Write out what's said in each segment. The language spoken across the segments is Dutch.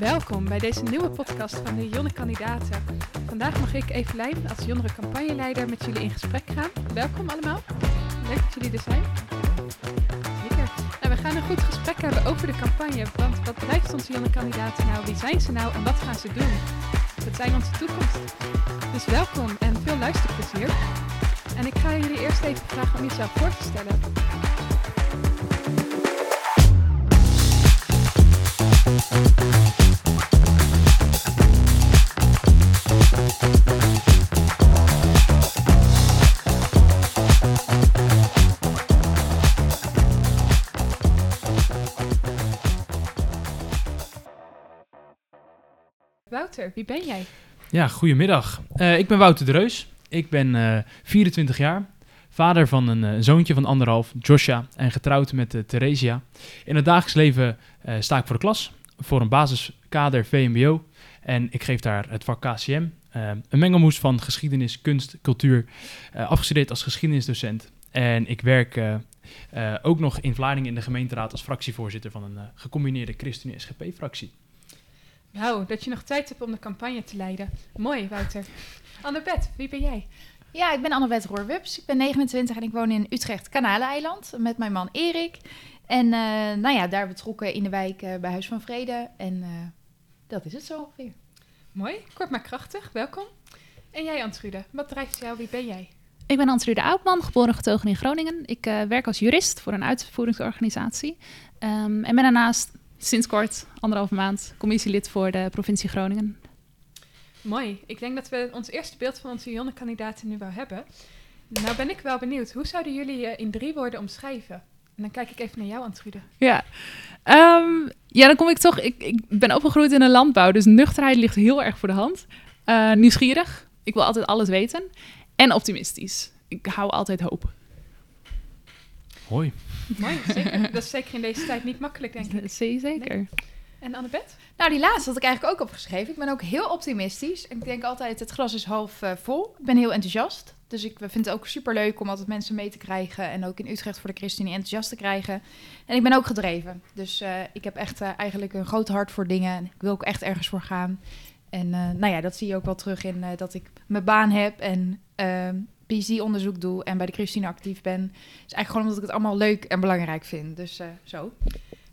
Welkom bij deze nieuwe podcast van de Jonge Kandidaten. Vandaag mag ik Evelijn als jongere campagneleider met jullie in gesprek gaan. Welkom allemaal. Leuk dat jullie er zijn. Zeker. Nou, we gaan een goed gesprek hebben over de campagne. Want wat drijft onze jonge kandidaten nou? Wie zijn ze nou en wat gaan ze doen? Dat zijn onze toekomst. Dus welkom en veel luisterplezier. En ik ga jullie eerst even vragen om jezelf voor te stellen. Wie ben jij? Ja, goedemiddag. Eh, ik ben Wouter de Reus. Ik ben eh 24 jaar, vader van een eh, zoontje van anderhalf, Joshua, en getrouwd met eh, Theresia. In het dagelijks leven eh, sta ik voor de klas, voor een basiskader VMBO. En ik geef daar het vak KCM, eh, een mengelmoes van geschiedenis, kunst, cultuur, eh, afgestudeerd als geschiedenisdocent. En ik werk eh, eh, ook nog in Vlaardingen in de gemeenteraad als fractievoorzitter van een eh, gecombineerde ChristenUnie-SGP-fractie. Wauw, dat je nog tijd hebt om de campagne te leiden. Mooi, Wouter. Annabeth, wie ben jij? Ja, ik ben Annabeth Roorwups. Ik ben 29 en ik woon in Utrecht, Kanaleiland, met mijn man Erik. En eh, nou ja, daar betrokken in de wijk eh, bij Huis van Vrede. En eh, dat is het zo ongeveer. Mooi, kort maar krachtig. Welkom. En jij, Antrude, wat drijft jou? Wie ben jij? Ik ben Antrude Oudman, geboren en getogen in Groningen. Ik eh, werk als jurist voor een uitvoeringsorganisatie. Ehm, en ben daarnaast sinds kort, anderhalve maand, commissielid voor de provincie Groningen. Mooi. Ik denk dat we ons eerste beeld van onze jonge kandidaten nu wel hebben. Nou ben ik wel benieuwd. Hoe zouden jullie je in drie woorden omschrijven? En dan kijk ik even naar jou, Antrude. Ja, Ehm, ja dan kom ik toch... Ik, ik ben opgegroeid in een landbouw, dus nuchterheid ligt heel erg voor de hand. Eh, nieuwsgierig, ik wil altijd alles weten. En optimistisch. Ik hou altijd hoop. Hoi. Mooi, zeker. Dat is zeker in deze tijd niet makkelijk, denk ik. Zeker. En Annabeth? Nou, die laatste had ik eigenlijk ook opgeschreven. Ik ben ook heel optimistisch. En ik denk altijd, het glas is half eh, vol. Ik ben heel enthousiast. Dus ik vind het ook super leuk om altijd mensen mee te krijgen. En ook in Utrecht voor de ChristenUnie enthousiast te krijgen. En ik ben ook gedreven. Dus eh, ik heb echt eh, eigenlijk een groot hart voor dingen. En ik wil ook echt ergens voor gaan. En eh, nou ja, dat zie je ook wel terug in eh, dat ik mijn baan heb en ehm PhD-onderzoek doe en bij de ChristenUnie actief ben. Dus eigenlijk gewoon omdat ik het allemaal leuk en belangrijk vind. Dus eh, zo.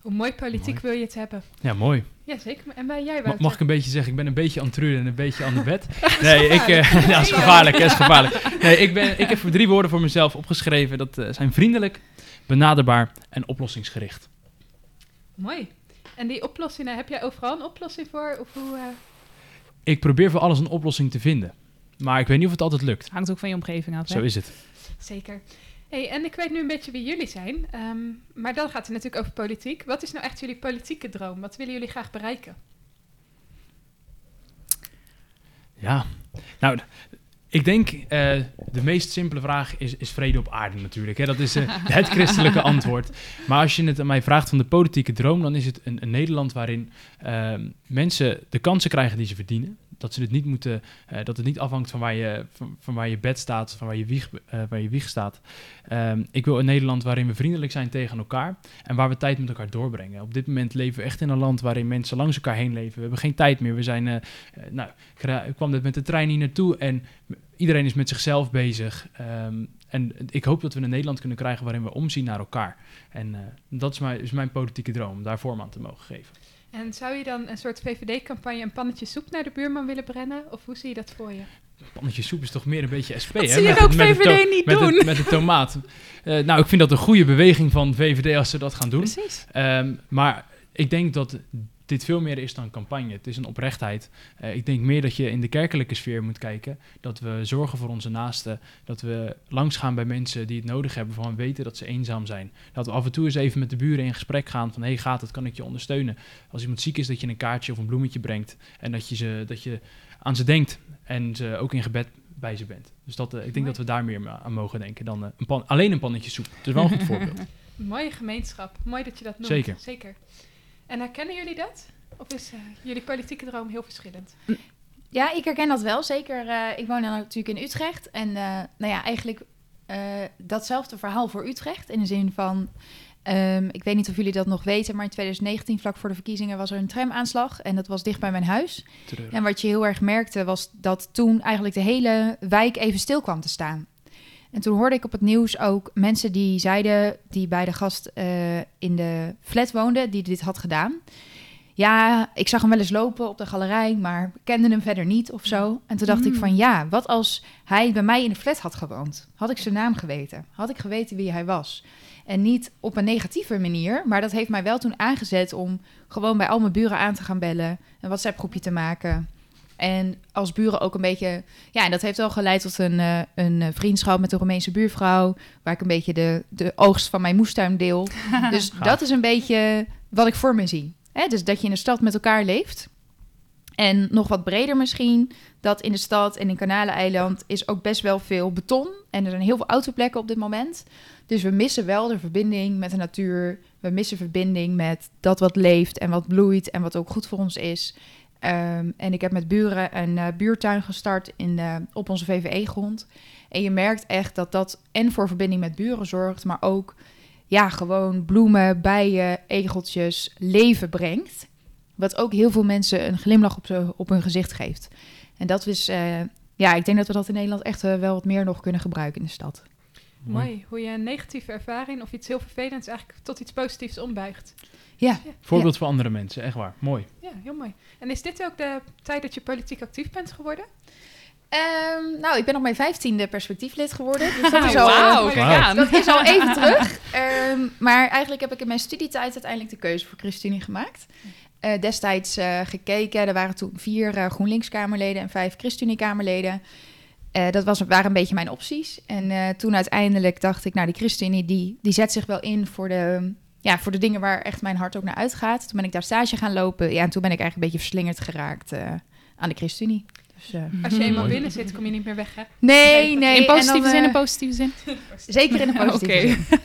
Hoe mooi politiek Mooi. wil je het hebben? Ja, mooi. Ja, zeker. En bij jij? Mag ik een beetje zeggen, ik ben een beetje Antrude en een beetje aan de bed. Nee, ik, eh, ja, is gevaarlijk, is gevaarlijk. Nee, ik, ben, ik heb drie woorden voor mezelf opgeschreven. Dat eh, zijn vriendelijk, benaderbaar en oplossingsgericht. Mooi. En die oplossingen, heb jij overal een oplossing voor? Of hoe, eh, Ik probeer voor alles een oplossing te vinden. Maar ik weet niet of het altijd lukt. Hangt ook van je omgeving af. hè? Zo is het. Zeker. Hey, en ik weet nu een beetje wie jullie zijn. ehm, maar dan gaat het natuurlijk over politiek. Wat is nou echt jullie politieke droom? Wat willen jullie graag bereiken? Ja, nou, ik denk uh, de meest simpele vraag is, is vrede op aarde natuurlijk. Hè? Dat is uh, het christelijke antwoord. Maar als je het aan mij vraagt van de politieke droom, dan is het een, Nederland waarin uh, mensen de kansen krijgen die ze verdienen. Dat, ze het niet moeten, uh, dat het niet afhangt van waar je, van, waar je bed staat, van waar je wieg, waar je wieg staat. Um, ik wil een Nederland waarin we vriendelijk zijn tegen elkaar en waar we tijd met elkaar doorbrengen. Op dit moment leven we echt in een land waarin mensen langs elkaar heen leven. We hebben geen tijd meer. We zijn, nou, ik kwam net met de trein hier naartoe en iedereen is met zichzelf bezig. Um, en ik hoop dat we een Nederland kunnen krijgen waarin we omzien naar elkaar. En uh, dat is mijn, is mijn politieke droom, om daar vorm aan te mogen geven. En zou je dan een soort VVD-campagne een pannetje soep naar de buurman willen brengen? Of hoe zie je dat voor je? Pannetje soep is toch meer een beetje SP, dat hè? zie je met, ook met VVD niet met doen. Het, met de tomaat. Uh, nou, ik vind dat een goede beweging van VVD als ze dat gaan doen. Precies. Um, maar ik denk dat dit veel meer is dan een campagne. Het is een oprechtheid. Uh, ik denk meer dat je in de kerkelijke sfeer moet kijken. Dat we zorgen voor onze naasten. Dat we langsgaan bij mensen die het nodig hebben. Van weten dat ze eenzaam zijn. Dat we af en toe eens even met de buren in gesprek gaan. Van, hé, hey, gaat het? Kan ik je ondersteunen? Als iemand ziek is, dat je een kaartje of een bloemetje brengt. En dat je, ze, dat je aan ze denkt. En ze ook in gebed bij ze bent. Dus dat, uh, ik denk Mooi. dat we daar meer aan mogen denken dan uh, een pan, alleen een pannetje soep. Het is wel een goed voorbeeld. Mooie gemeenschap. Mooi dat je dat noemt. Zeker. Zeker. En herkennen jullie dat? Of is uh, jullie politieke droom heel verschillend? Ja, ik herken dat wel. Zeker, uh, ik woon dan natuurlijk in Utrecht. En uh, nou ja, eigenlijk eh, datzelfde verhaal voor Utrecht. In de zin van, ehm, ik weet niet of jullie dat nog weten, maar in 2019, vlak voor de verkiezingen, was er een tramaanslag. En dat was dicht bij mijn huis. Treurig. En wat je heel erg merkte, was dat toen eigenlijk de hele wijk even stil kwam te staan. En toen hoorde ik op het nieuws ook mensen die zeiden, die bij de gast eh, in de flat woonde, die dit had gedaan. Ja, ik zag hem wel eens lopen op de galerij, maar kende hem verder niet of zo. En toen dacht ik Mm. van ja, wat als hij bij mij in de flat had gewoond? Had ik zijn naam geweten? Had ik geweten wie hij was? En niet op een negatieve manier, maar dat heeft mij wel toen aangezet om gewoon bij al mijn buren aan te gaan bellen, een WhatsApp-groepje te maken. En als buren ook een beetje... Ja, en dat heeft wel geleid tot een, eh, een eh, vriendschap met een Roemeense buurvrouw... waar ik een beetje de, de oogst van mijn moestuin deel. dus Gaaf. dat is een beetje wat ik voor me zie. Hè? Dus dat je in de stad met elkaar leeft. En nog wat breder misschien... dat in de stad en in Kanaleneiland is ook best wel veel beton. En er zijn heel veel autoplekken op dit moment. Dus we missen wel de verbinding met de natuur. We missen verbinding met dat wat leeft en wat bloeit... en wat ook goed voor ons is... Ehm, en ik heb met buren een eh, buurtuin gestart in de, op onze VVE-grond. En je merkt echt dat dat en voor verbinding met buren zorgt, maar ook ja, gewoon bloemen, bijen, egeltjes, leven brengt. Wat ook heel veel mensen een glimlach op, op hun gezicht geeft. En dat is, eh, ja, ik denk dat we dat in Nederland echt eh, wel wat meer nog kunnen gebruiken in de stad. Mooi, hoe je een negatieve ervaring of iets heel vervelends eigenlijk tot iets positiefs ombuigt. Ja, Voorbeeld voor andere mensen, echt waar. Mooi. Ja, heel mooi. En is dit ook de tijd dat je politiek actief bent geworden? Ehm, nou, ik ben op mijn vijftiende perspectieflid geworden. Dus dat is al, Wauw, eh. Dat is al even terug. Ehm, maar eigenlijk heb ik in mijn studietijd uiteindelijk de keuze voor ChristenUnie gemaakt. Eh, destijds eh, gekeken, er waren toen vier eh, GroenLinks-Kamerleden en vijf ChristenUnie-Kamerleden. Eh, dat was, waren een beetje mijn opties. En eh, toen uiteindelijk dacht ik, nou, die ChristenUnie die, die zet zich wel in voor de, ja, voor de dingen waar echt mijn hart ook naar uitgaat. Toen ben ik daar stage gaan lopen. Ja, en toen ben ik eigenlijk een beetje verslingerd geraakt eh, aan de ChristenUnie. Dus, eh, Als je eenmaal Mooi. binnen zit, kom je niet meer weg, hè? nee, nee. in positieve dan, zin, eh, in positieve zin. Zeker in de positieve Oké. zin.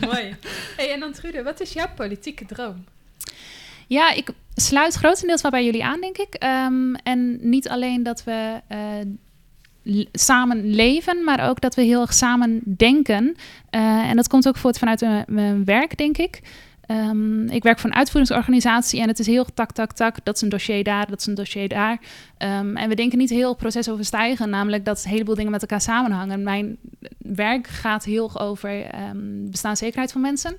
Mooi. Hey, en dan Trude, wat is jouw politieke droom? Ja, ik sluit grotendeels wel bij jullie aan, denk ik. Ehm, en niet alleen dat we eh, samen leven, maar ook dat we heel erg samen denken. Eh, en dat komt ook voort vanuit eh, mijn werk, denk ik. Ehm, ik werk voor een uitvoeringsorganisatie en het is heel tak, tak, tak. Dat is een dossier daar, dat is een dossier daar. Ehm, en we denken niet heel procesoverstijgend, namelijk dat een heleboel dingen met elkaar samenhangen. Mijn werk gaat heel erg over ehm bestaanszekerheid van mensen.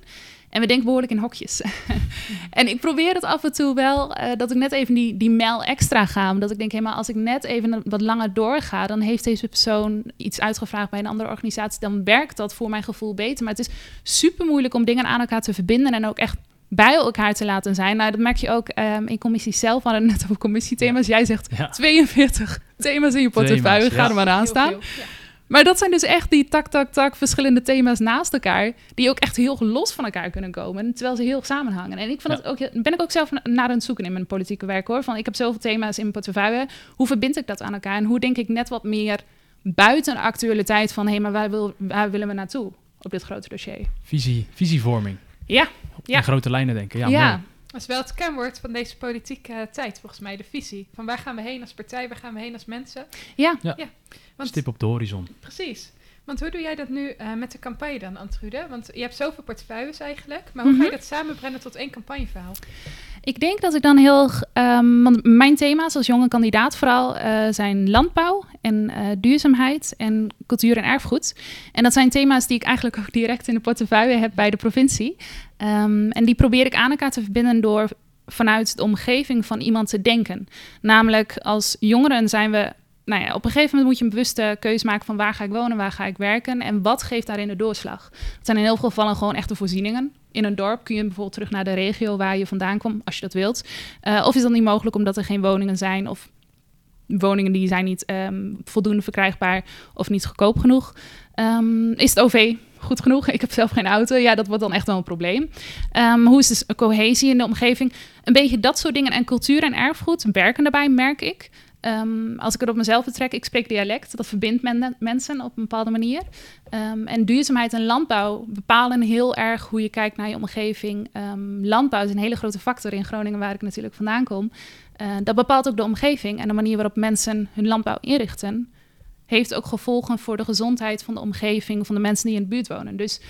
En we denken behoorlijk in hokjes. en ik probeer het af en toe wel, eh, dat ik net even die, die mijl extra ga. Omdat ik denk, hé, maar als ik net even wat langer doorga... dan heeft deze persoon iets uitgevraagd bij een andere organisatie... dan werkt dat voor mijn gevoel beter. Maar het is super moeilijk om dingen aan elkaar te verbinden... en ook echt bij elkaar te laten zijn. Nou, dat merk je ook ehm, in commissies zelf. We hadden het net over commissiethema's. Jij zegt Ja. 42 thema's in je portefeuille. Ga ja. er maar aan Heel staan. veel, ja. Maar dat zijn dus echt die tak, tak, tak verschillende thema's naast elkaar. Die ook echt heel los van elkaar kunnen komen. Terwijl ze heel samenhangen. En ik vind Ja. dat ook, ben ik ook zelf na- naar aan het zoeken in mijn politieke werk hoor. Van ik heb zoveel thema's in mijn portefeuille. Hoe verbind ik dat aan elkaar? En hoe denk ik net wat meer buiten de actualiteit van hé, maar waar, wil, waar willen we naartoe op dit grote dossier? Visie, visievorming. Ja, Ja. in grote lijnen denken. Ja, ja. Dat is wel het kenwoord van deze politieke eh, tijd, volgens mij, de visie. Van waar gaan we heen als partij, waar gaan we heen als mensen? Ja. Want, Stip op de horizon. Precies. Want hoe doe jij dat nu eh, met de campagne dan, Antrude? Want je hebt zoveel portefeuilles eigenlijk, maar hoe ga je Mhm. dat samenbrengen tot één campagneverhaal? Ik denk dat ik dan heel... ehm, want mijn thema's als jonge kandidaat vooral eh, zijn landbouw en eh, duurzaamheid en cultuur en erfgoed. En dat zijn thema's die ik eigenlijk ook direct in de portefeuille heb bij de provincie. Ehm, en die probeer ik aan elkaar te verbinden door vanuit de omgeving van iemand te denken. Namelijk als jongeren zijn we... Nou ja, op een gegeven moment moet je een bewuste keuze maken van waar ga ik wonen, waar ga ik werken en wat geeft daarin de doorslag. Het zijn in heel veel gevallen gewoon echte voorzieningen. In een dorp kun je bijvoorbeeld terug naar de regio waar je vandaan komt, als je dat wilt. Eh, of is dat niet mogelijk omdat er geen woningen zijn of woningen die zijn niet ehm, voldoende verkrijgbaar of niet goedkoop genoeg. Ehm, is het OV goed genoeg? Ik heb zelf geen auto. Ja, dat wordt dan echt wel een probleem. Ehm, hoe is dus cohesie in de omgeving? Een beetje dat soort dingen. En cultuur en erfgoed werken daarbij, merk ik. Ehm, als ik het op mezelf betrek, ik spreek dialect. Dat verbindt men- mensen op een bepaalde manier. Ehm, en duurzaamheid en landbouw bepalen heel erg hoe je kijkt naar je omgeving. Ehm, landbouw is een hele grote factor in Groningen, waar ik natuurlijk vandaan kom. Eh, dat bepaalt ook de omgeving en de manier waarop mensen hun landbouw inrichten. heeft ook gevolgen voor de gezondheid van de omgeving, van de mensen die in de buurt wonen. Dus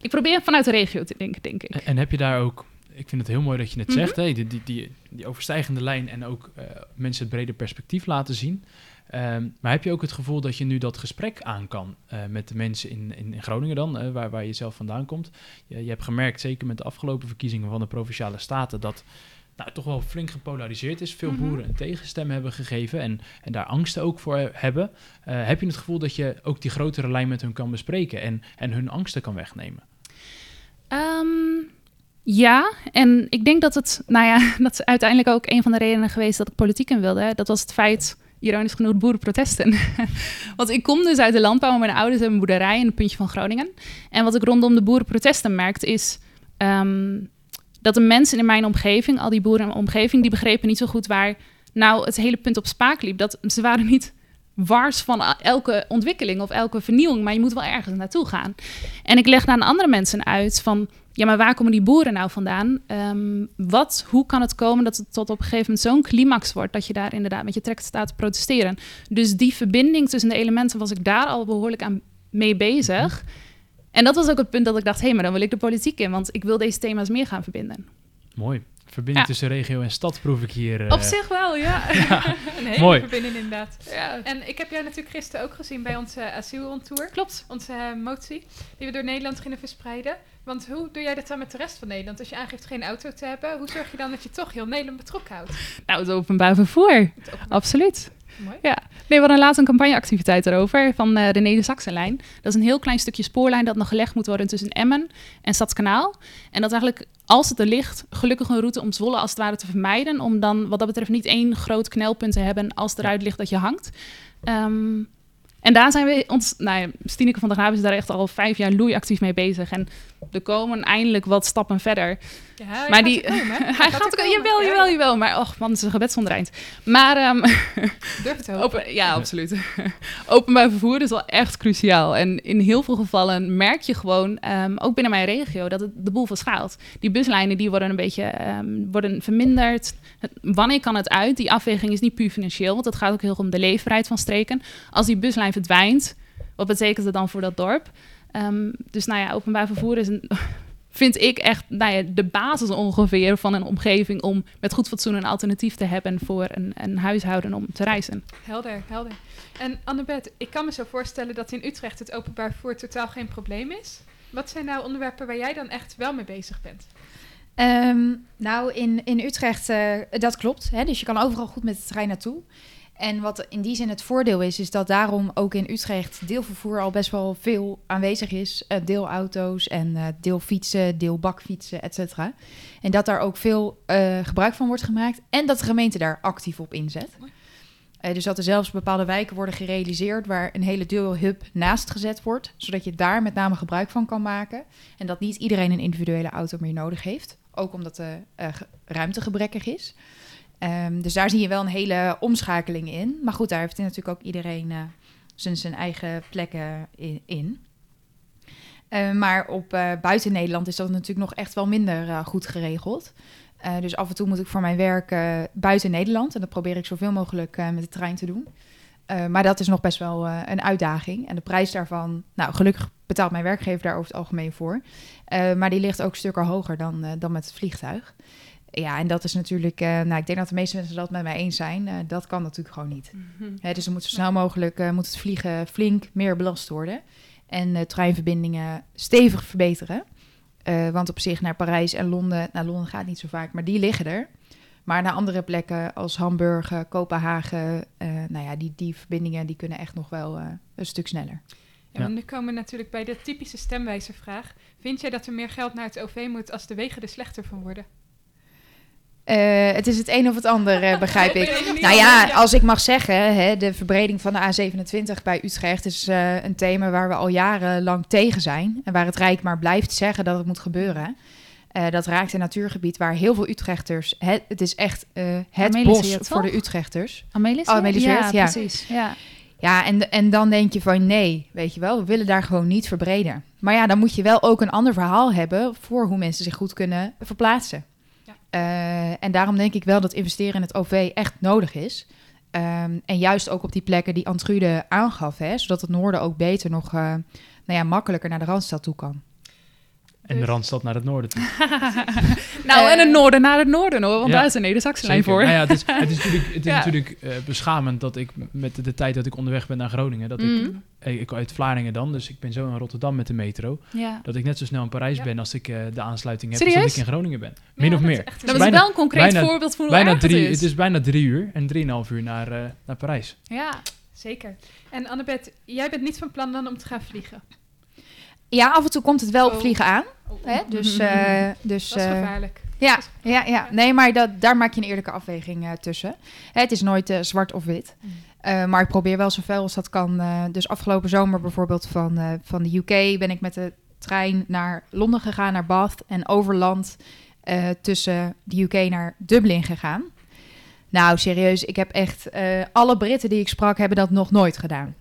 ik probeer vanuit de regio te denken, denk ik. En heb je daar ook, ik vind het heel mooi dat je het Mhm. zegt, hè, die, die, die, die overstijgende lijn en ook eh, mensen het brede perspectief laten zien. Ehm, maar heb je ook het gevoel dat je nu dat gesprek aan kan eh, met de mensen in, in, in Groningen dan, waar, waar je zelf vandaan komt? Je, je hebt gemerkt, zeker met de afgelopen verkiezingen van de Provinciale Staten, dat nou, toch wel flink gepolariseerd is. Veel Mhm. boeren een tegenstem hebben gegeven en, en daar angsten ook voor hebben. Eh, heb je het gevoel dat je ook die grotere lijn met hun kan bespreken en, en hun angsten kan wegnemen? Ehm, ja, en ik denk dat het, nou ja, dat is uiteindelijk ook een van de redenen geweest dat ik politiek in wilde. Dat was het feit, ironisch genoeg, boerenprotesten. Want ik kom dus uit de landbouw, mijn ouders hebben een boerderij in een puntje van Groningen. En wat ik rondom de boerenprotesten merkte is ehm, dat de mensen in mijn omgeving, al die boeren in mijn omgeving, die begrepen niet zo goed waar nou het hele punt op spaak liep. Dat ze waren niet wars van elke ontwikkeling of elke vernieuwing, maar je moet wel ergens naartoe gaan. En ik legde aan andere mensen uit van, ja, maar waar komen die boeren nou vandaan? Ehm, wat, hoe kan het komen dat het tot op een gegeven moment zo'n climax wordt dat je daar inderdaad met je trekt staat te protesteren? Dus die verbinding tussen de elementen was ik daar al behoorlijk aan mee bezig. En dat was ook het punt dat ik dacht, hé, hey, maar dan wil ik de politiek in, want ik wil deze thema's meer gaan verbinden. Mooi. Verbinding Ja. tussen regio en stad proef ik hier. eh, Op zich wel, ja. een hele Mooi. verbinding inderdaad. Ja, En ik heb jou natuurlijk gisteren ook gezien bij onze asielontour. klopt. Onze eh, motie, die we door Nederland gingen verspreiden. Want hoe doe jij dat dan met de rest van Nederland? Als je aangeeft geen auto te hebben, hoe zorg je dan dat je toch heel Nederland betrokken houdt? Nou, het openbaar vervoer, Het openbaar- absoluut. Mooi. Ja, nee, we hadden laatst een campagneactiviteit erover van eh, de Neder-Saxenlijn. Dat is een heel klein stukje spoorlijn dat nog gelegd moet worden tussen Emmen en Stadskanaal. En dat is eigenlijk, als het er ligt, gelukkig een route om Zwolle als het ware te vermijden. Om dan wat dat betreft niet één groot knelpunt te hebben als het eruit ligt dat je hangt. Ehm, en daar zijn we, ons, nou ja, Stineke van der Graaf is daar echt al vijf jaar loeiactief mee bezig. En er komen eindelijk wat stappen verder. Ja, hij Maar gaat die- komen? Hij gaat ook, jawel, Ja, jawel, jawel. Maar och man, het is een gebed zonder eind. Maar ehm, Durf het. Open, ja, absoluut. Openbaar vervoer is wel echt cruciaal. En in heel veel gevallen merk je gewoon, ehm, ook binnen mijn regio, dat het de boel verschaalt. Die buslijnen die worden een beetje ehm, worden verminderd. Wanneer kan het uit? Die afweging is niet puur financieel, want het gaat ook heel om de leefbaarheid van streken. Als die buslijn verdwijnt, wat betekent het dan voor dat dorp? Dus nou ja, openbaar vervoer is een, vind ik echt nou ja, de basis ongeveer van een omgeving om met goed fatsoen een alternatief te hebben voor een, een huishouden om te reizen. Helder, helder. En Annabeth, ik kan me zo voorstellen dat in Utrecht het openbaar vervoer totaal geen probleem is. Wat zijn nou onderwerpen waar jij dan echt wel mee bezig bent? Ehm, nou, in, in Utrecht, eh, dat klopt. Hè? Dus je kan overal goed met de trein naartoe. En wat in die zin het voordeel is, is dat daarom ook in Utrecht deelvervoer al best wel veel aanwezig is. Eh, deelauto's en eh deelfietsen, deelbakfietsen, et cetera. En dat daar ook veel eh, gebruik van wordt gemaakt. En dat de gemeente daar actief op inzet. Dus dat er zelfs bepaalde wijken worden gerealiseerd waar een hele deelhub naast gezet wordt. Zodat je daar met name gebruik van kan maken. En dat niet iedereen een individuele auto meer nodig heeft. Ook omdat de ge- ruimte gebrekkig is. Ehm, dus daar zie je wel een hele omschakeling in. Maar goed, daar heeft natuurlijk ook iedereen eh, zijn, zijn eigen plekken in. in. Eh, maar op eh, buiten Nederland is dat natuurlijk nog echt wel minder eh, goed geregeld. Dus af en toe moet ik voor mijn werk buiten Nederland. En dat probeer ik zoveel mogelijk met de trein te doen. Maar dat is nog best wel een uitdaging. En de prijs daarvan, nou gelukkig betaalt mijn werkgever daar over het algemeen voor. Maar die ligt ook stukken hoger dan, dan met het vliegtuig. Ja, en dat is natuurlijk, eh, nou ik denk dat de meeste mensen dat met mij eens zijn. Eh, dat kan natuurlijk gewoon niet. Hè, dus er moet zo snel mogelijk eh, moet het vliegen flink meer belast worden. En eh, treinverbindingen stevig verbeteren. Eh, want op zich naar Parijs en Londen, naar Londen gaat niet zo vaak, maar die liggen er. Maar naar andere plekken als Hamburg, Kopenhagen, eh, nou ja, die, die verbindingen die kunnen echt nog wel eh, een stuk sneller. Ja, Ja. en nu komen we natuurlijk bij de typische stemwijzervraag. Vind jij dat er meer geld naar het OV moet als de wegen er slechter van worden? Eh, het is het een of het ander, eh, begrijp ik. Nou ja, als ik mag zeggen, hè, de verbreding van de A27 bij Utrecht is eh, een thema waar we al jarenlang tegen zijn. En waar het Rijk maar blijft zeggen dat het moet gebeuren. Dat raakt een natuurgebied waar heel veel Utrechters... Het, het is echt het Amelis bos het, voor de Utrechters. Amelis? Oh, Amelis ja, ja. precies. Ja. Ja, en, en dan denk je van nee, weet je wel, we willen daar gewoon niet verbreden. Maar ja, dan moet je wel ook een ander verhaal hebben voor hoe mensen zich goed kunnen verplaatsen. Eh, en daarom denk ik wel dat investeren in het OV echt nodig is. Ehm, en juist ook op die plekken die Antrude aangaf, hè, zodat het noorden ook beter nog eh, nou ja, makkelijker naar de Randstad toe kan. En de Dus- Randstad naar het noorden toe. Nou, en Eh, het noorden naar het noorden hoor, want ja, daar is een Neder-Saxe-lijn Zeker. voor. Nou ja, het is, het is natuurlijk, het is Ja. natuurlijk eh, beschamend dat ik met de tijd dat ik onderweg ben naar Groningen, dat ik, Mm. eh, ik uit Vlaardingen dan, dus ik ben zo in Rotterdam met de metro, Ja. dat ik net zo snel in Parijs Ja. ben als ik eh, de aansluiting heb, als dat ik in Groningen ben. Ja, Min of dat is meer. echt Dat is bijna- wel een concreet bijna- voorbeeld van hoe Bijna erg drie, het is. het is bijna drie uur en drieënhalf uur naar, eh, naar Parijs. Ja. Zeker. En Annabeth, jij bent niet van plan dan om te gaan vliegen? Ja, af en toe komt het wel op Oh. vliegen aan. Hè? Dus, eh, dus Dat is eh, gevaarlijk. Ja, ja, ja. Nee, maar dat, daar maak je een eerlijke afweging eh, tussen. Het is nooit zwart of wit. Mm. Maar ik probeer wel zoveel als dat kan. dus afgelopen zomer bijvoorbeeld van, van de UK ben ik met de trein naar Londen gegaan, naar Bath. En overland tussen de UK naar Dublin gegaan. Nou, serieus, ik heb echt... eh, alle Britten die ik sprak hebben dat nog nooit gedaan.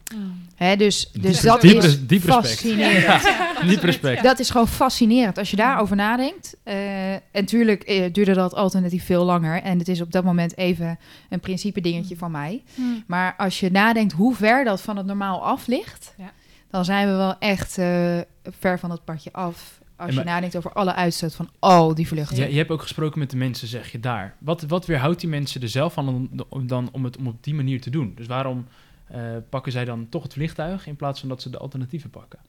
Hè, dus dus Diep- dat diep- is diep respect. fascinerend. Niet respect. Dat is gewoon fascinerend als je daarover nadenkt. Eh, en natuurlijk eh, duurde dat alternatief veel langer. En het is op dat moment even een principe dingetje van mij. Maar als je nadenkt hoe ver dat van het normaal af ligt, Ja. dan zijn we wel echt eh, ver van het padje af. Als je nadenkt over alle uitstoot van al die vluchten. Je, je hebt ook gesproken met de mensen, zeg je daar. Wat, wat weerhoudt die mensen er zelf van om, om- dan, om het om op die manier te doen? Dus waarom eh, pakken zij dan toch het vliegtuig in plaats van dat ze de alternatieven pakken?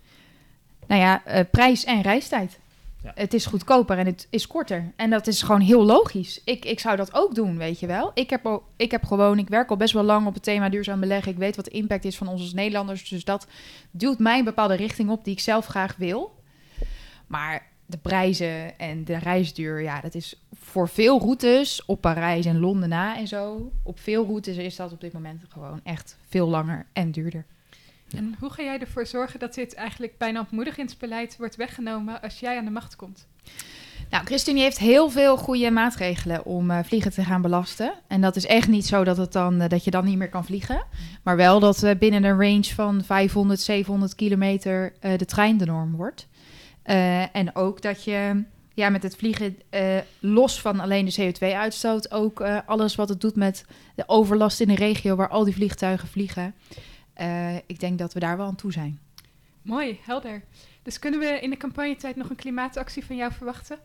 Nou ja, eh, prijs en reistijd. Ja. Het is goedkoper en het is korter. En dat is gewoon heel logisch. Ik, ik zou dat ook doen, weet je wel. Ik heb, al, ik heb gewoon, ik werk al best wel lang op het thema duurzaam beleggen. Ik weet wat de impact is van ons als Nederlanders. Dus dat duwt mij een bepaalde richting op die ik zelf graag wil. Maar de prijzen en de reisduur, ja, dat is voor veel routes op Parijs en Londen na en zo. Op veel routes is dat op dit moment gewoon echt veel langer en duurder. En hoe ga jij ervoor zorgen dat dit eigenlijk bijna ontmoedigingsbeleid wordt weggenomen als jij aan de macht komt? Nou, Christine heeft heel veel goede maatregelen om eh, vliegen te gaan belasten. En dat is echt niet zo dat, het dan, eh, dat je dan niet meer kan vliegen. Maar wel dat eh, binnen een range van 500, 700 kilometer de trein de norm wordt. Eh, en ook dat je ja, met het vliegen, eh, los van alleen de CO2-uitstoot, ook eh, alles wat het doet met de overlast in de regio waar al die vliegtuigen vliegen. Ik denk dat we daar wel aan toe zijn. Mooi, helder. Dus kunnen we in de campagnetijd nog een klimaatactie van jou verwachten?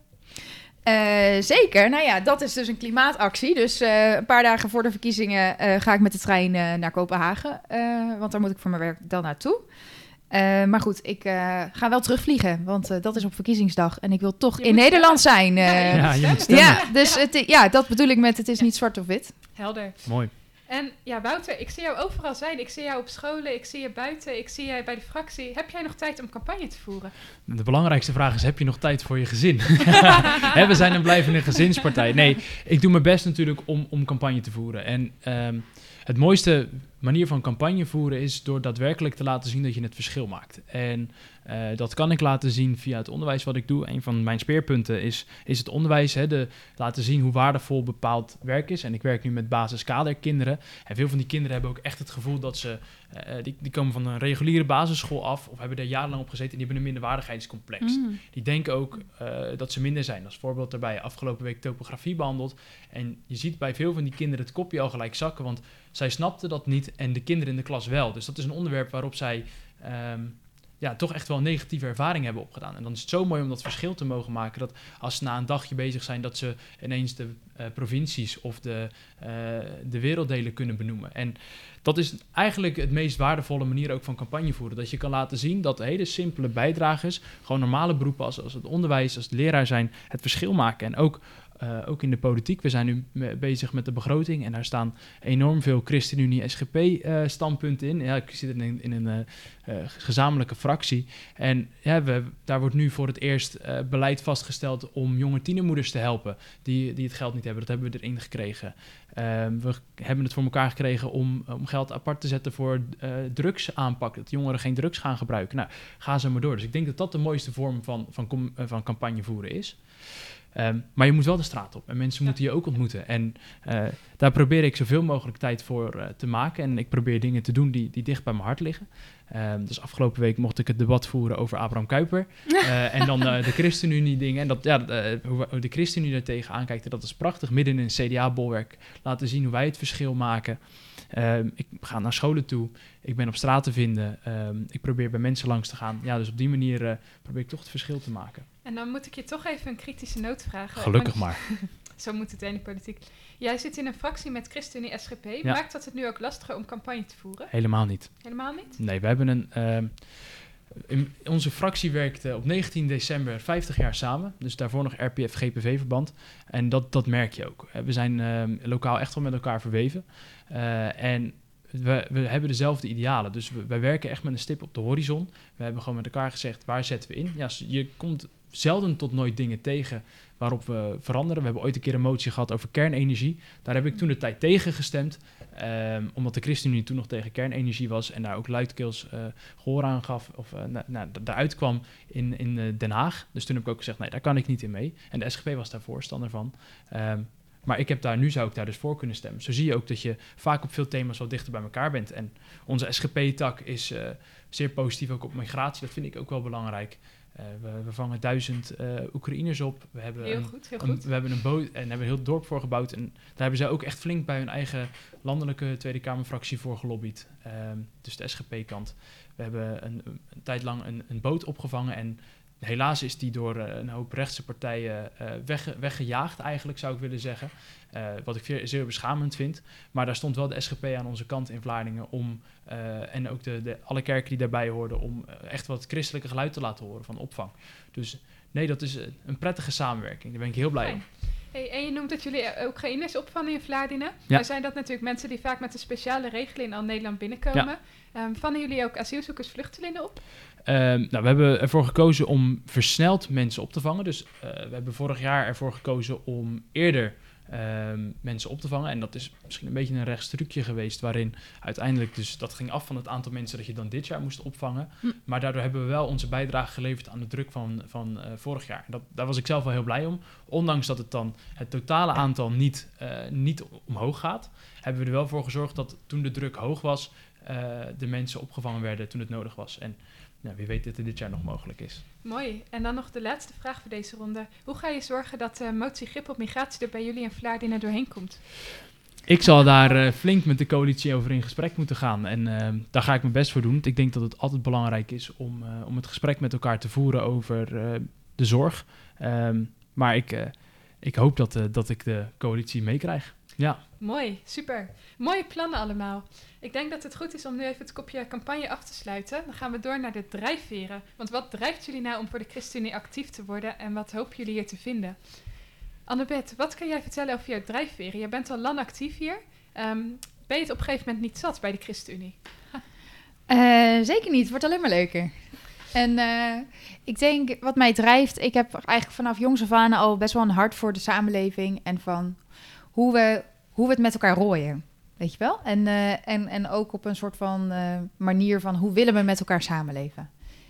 Zeker. Nou ja, dat is dus een klimaatactie. Dus een paar dagen voor de verkiezingen ga ik met de trein naar Kopenhagen. Want daar moet ik voor mijn werk dan naartoe. Eh, maar goed, ik eh, ga wel terugvliegen. Want eh, dat is op verkiezingsdag. En ik wil toch Je in Nederland zijn. Ja, eh. je Ja, moet je moet stemmen. stemmen. ja, dus Het, ja, dat bedoel ik met het is niet zwart of wit. Helder. Mooi. En ja, Wouter, ik zie jou overal zijn. Ik zie jou op scholen, ik zie je buiten, ik zie jij bij de fractie. Heb jij nog tijd om campagne te voeren? De belangrijkste vraag is, heb je nog tijd voor je gezin? Hè, we zijn een blijvende gezinspartij. Nee, ik doe mijn best natuurlijk om, om campagne te voeren. En ehm, het mooiste manier van campagne voeren is door daadwerkelijk te laten zien dat je het verschil maakt. En eh, dat kan ik laten zien via het onderwijs wat ik doe. Een van mijn speerpunten is, is het onderwijs. Hè, de, laten zien hoe waardevol bepaald werk is. En ik werk nu met basiskaderkinderen. En veel van die kinderen hebben ook echt het gevoel dat ze... eh, die, die komen van een reguliere basisschool af... of hebben er jarenlang op gezeten en die hebben een minderwaardigheidscomplex. Mm. Die denken ook eh, dat ze minder zijn. Als voorbeeld daarbij afgelopen week topografie behandeld. En je ziet bij veel van die kinderen het kopje al gelijk zakken, want zij snapten dat niet en de kinderen in de klas wel. Dus dat is een onderwerp waarop zij ehm, ja, toch echt wel negatieve ervaring hebben opgedaan. En dan is het zo mooi om dat verschil te mogen maken, dat als ze na een dagje bezig zijn, dat ze ineens de eh, provincies of de, eh, de werelddelen kunnen benoemen. En dat is eigenlijk het meest waardevolle manier ook van campagne voeren. Dat je kan laten zien dat hele simpele bijdragers, gewoon normale beroepen als, als het onderwijs, als het leraar zijn, het verschil maken. En ook, eh, ook in de politiek. We zijn nu bezig met de begroting en daar staan enorm veel ChristenUnie SGP-standpunten in. Ja, ik zit in in een eh, eh, gezamenlijke fractie. En we, daar wordt nu voor het eerst eh, beleid vastgesteld om jonge tienermoeders te helpen die, die het geld niet hebben. Dat hebben we erin gekregen. Ehm, we hebben het voor elkaar gekregen om, om geld apart te zetten voor eh drugsaanpak. Dat jongeren geen drugs gaan gebruiken. Nou, ga zo maar door. Dus ik denk dat dat de mooiste vorm van, van, eh, van campagne voeren is. Ehm, maar je moet wel de straat op en mensen moeten je ook ontmoeten. En eh, daar probeer ik zoveel mogelijk tijd voor eh, te maken. En ik probeer dingen te doen die, die dicht bij mijn hart liggen. Ehm, dus afgelopen week mocht ik het debat voeren over Abraham Kuyper. Eh, en dan de ChristenUnie dingen. En dat, ja, hoe de ChristenUnie er tegenaan kijkt, dat is prachtig. Midden in een CDA-bolwerk laten zien hoe wij het verschil maken. Ehm, ik ga naar scholen toe. Ik ben op straat te vinden. Ik probeer bij mensen langs te gaan. Ja, dus op die manier probeer ik toch het verschil te maken. En dan moet ik je toch even een kritische noot vragen. Gelukkig want maar. Zo moet het in de politiek. Jij zit in een fractie met ChristenUnie SGP. Ja. Maakt dat het nu ook lastiger om campagne te voeren? Helemaal niet. Helemaal niet? Nee, we hebben een. ehm, in- onze fractie werkte op 19 december 50 jaar samen. Dus daarvoor nog RPF-GPV-verband. En dat, dat merk je ook. Eh, We zijn ehm, lokaal echt wel met elkaar verweven. Eh, en we, we hebben dezelfde idealen. Dus we, wij werken echt met een stip op de horizon. We hebben gewoon met elkaar gezegd, waar zetten we in? Ja, je komt zelden tot nooit dingen tegen waarop we veranderen. We hebben ooit een keer een motie gehad over kernenergie. Daar heb ik toen de tijd tegen gestemd. ehm, omdat de ChristenUnie toen nog tegen kernenergie was en daar ook luidkeels eh gehoor aan gaf, of eh, nou, da- daaruit kwam in, in eh, Den Haag. Dus toen heb ik ook gezegd, nee, daar kan ik niet in mee. En de SGP was daar voorstander van. Ehm, maar ik heb daar, nu zou ik daar dus voor kunnen stemmen. Zo zie je ook dat je vaak op veel thema's wat dichter bij elkaar bent. En onze SGP-tak is eh, zeer positief ook op migratie. Dat vind ik ook wel belangrijk. Eh, we, we vangen duizend eh, Oekraïners op. We hebben Heel een, goed, heel een- goed. we hebben een boot en hebben een heel dorp voor gebouwd. En daar hebben zij ook echt flink bij hun eigen landelijke Tweede Kamerfractie voor gelobbyd. Ehm, dus de SGP-kant. We hebben een, een tijd lang een, een boot opgevangen. En helaas is die door eh, een hoop rechtse partijen wegge- weggejaagd, eigenlijk zou ik willen zeggen. Eh, wat ik zeer, beschamend vind. Maar daar stond wel de SGP aan onze kant in Vlaardingen om, eh, en ook de, de, alle kerken die daarbij hoorden, om eh, echt wat christelijke geluid te laten horen van opvang. Dus nee, dat is een prettige samenwerking. Daar ben ik heel blij om. Hey, en je noemt dat jullie Oekraïners opvangen in Vlaardingen. Ja. Nou zijn dat natuurlijk mensen die vaak met een speciale regeling al Nederland binnenkomen. Ehm, vangen jullie ook asielzoekers, vluchtelingen op? Ehm, nou, we hebben ervoor gekozen om versneld mensen op te vangen. Dus we hebben vorig jaar ervoor gekozen om eerder ehm, mensen op te vangen. En dat is misschien een beetje een rechtstrucje geweest, waarin uiteindelijk dus dat ging af van het aantal mensen dat je dan dit jaar moest opvangen. Hm. Maar daardoor hebben we wel onze bijdrage geleverd aan de druk van, van eh, vorig jaar. Dat, daar was ik zelf wel heel blij om. Ondanks dat het dan het totale aantal niet, eh, niet omhoog gaat, hebben we er wel voor gezorgd dat toen de druk hoog was, eh, de mensen opgevangen werden toen het nodig was. En nou, wie weet dat het dit jaar nog mogelijk is. Mooi. En dan nog de laatste vraag voor deze ronde. Hoe ga je zorgen dat de motie grip op migratie er bij jullie in Vlaardingen doorheen komt? Ik zal daar eh, flink met de coalitie over in gesprek moeten gaan. En eh, daar ga ik mijn best voor doen. Ik denk dat het altijd belangrijk is om, eh, om het gesprek met elkaar te voeren over eh, de zorg. Ehm, maar ik, eh, ik hoop dat, eh, dat ik de coalitie meekrijg. Ja, Mooi, super. Mooie plannen allemaal. Ik denk dat het goed is om nu even het kopje campagne af te sluiten. Dan gaan we door naar de drijfveren. Want wat drijft jullie nou om voor de ChristenUnie actief te worden en wat hopen jullie hier te vinden? Annabeth, wat kan jij vertellen over jouw drijfveren? Jij bent al lang actief hier. Ehm, ben je het op een gegeven moment niet zat bij de ChristenUnie? Eh, zeker niet, het wordt alleen maar leuker. En eh, ik denk, wat mij drijft, ik heb eigenlijk vanaf jongs af aan al best wel een hart voor de samenleving en van hoe we, hoe we het met elkaar rooien. Weet je wel? En, eh, en, en ook op een soort van eh, manier van hoe willen we met elkaar samenleven?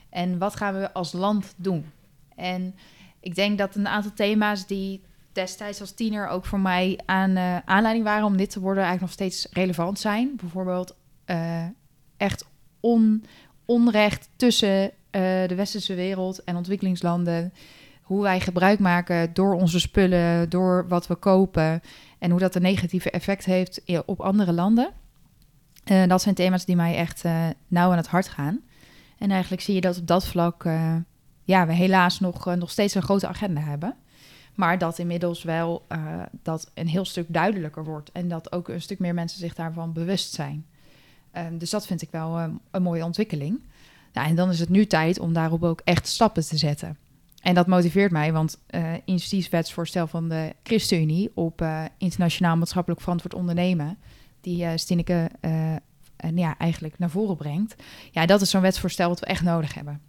En wat gaan we als land doen? En ik denk dat een aantal thema's die destijds als tiener ook voor mij aan eh, aanleiding waren om dit te worden, eigenlijk nog steeds relevant zijn. Bijvoorbeeld echt on, onrecht tussen de westerse wereld en ontwikkelingslanden. Hoe wij gebruik maken door onze spullen, door wat we kopen. En hoe dat een negatieve effect heeft op andere landen. Eh, dat zijn thema's die mij echt eh, nauw aan het hart gaan. En eigenlijk zie je dat op dat vlak eh, ja, we helaas nog, nog steeds een grote agenda hebben. Maar dat inmiddels wel dat een heel stuk duidelijker wordt. En dat ook een stuk meer mensen zich daarvan bewust zijn. Ehm, dus dat vind ik wel ehm, een mooie ontwikkeling. Nou, en dan is het nu tijd om daarop ook echt stappen te zetten. En dat motiveert mij, want eh initiatiefwetsvoorstel van de ChristenUnie op eh, internationaal maatschappelijk verantwoord ondernemen, die Stineke eh, en ja, eigenlijk naar voren brengt. Ja, dat is zo'n wetsvoorstel wat we echt nodig hebben.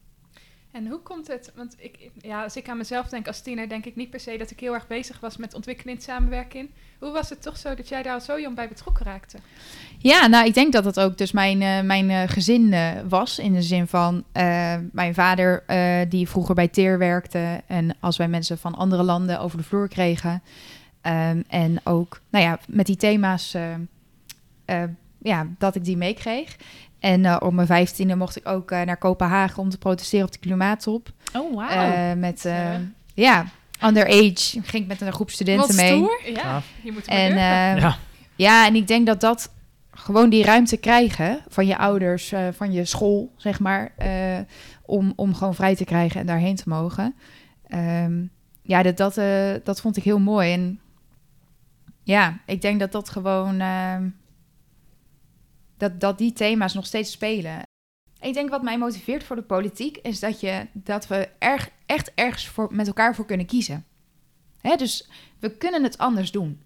En hoe komt het? Want ik, ja, als ik aan mezelf denk als tiener, denk ik niet per se dat ik heel erg bezig was met ontwikkelingssamenwerking. Hoe was het toch zo dat jij daar al zo jong bij betrokken raakte? Ja, nou, ik denk dat dat ook dus mijn, eh, mijn eh, gezin eh, was. In de zin van mijn vader, die vroeger bij TEER werkte. En als wij mensen van andere landen over de vloer kregen. ehm, en ook, nou ja, met die thema's ja, dat ik die meekreeg. En uh, op mijn vijftiende mocht ik ook uh, naar Kopenhagen om te protesteren op de klimaattop. Oh, wow. Uh, met, ja, underage ging ik met een groep studenten Wat mee. stoer. Ja, Ja. je moet En en, eh, Ja. ja, en ik denk dat dat gewoon die ruimte krijgen van je ouders, eh, van je school, zeg maar, eh, om, om gewoon vrij te krijgen en daarheen te mogen. Ehm, ja, dat, dat, eh, dat vond ik heel mooi. En ja, ik denk dat dat gewoon, ehm, dat, dat die thema's nog steeds spelen. Ik denk wat mij motiveert voor de politiek is dat, je, dat we erg, echt ergens voor, met elkaar voor kunnen kiezen. Hè, dus we kunnen het anders doen.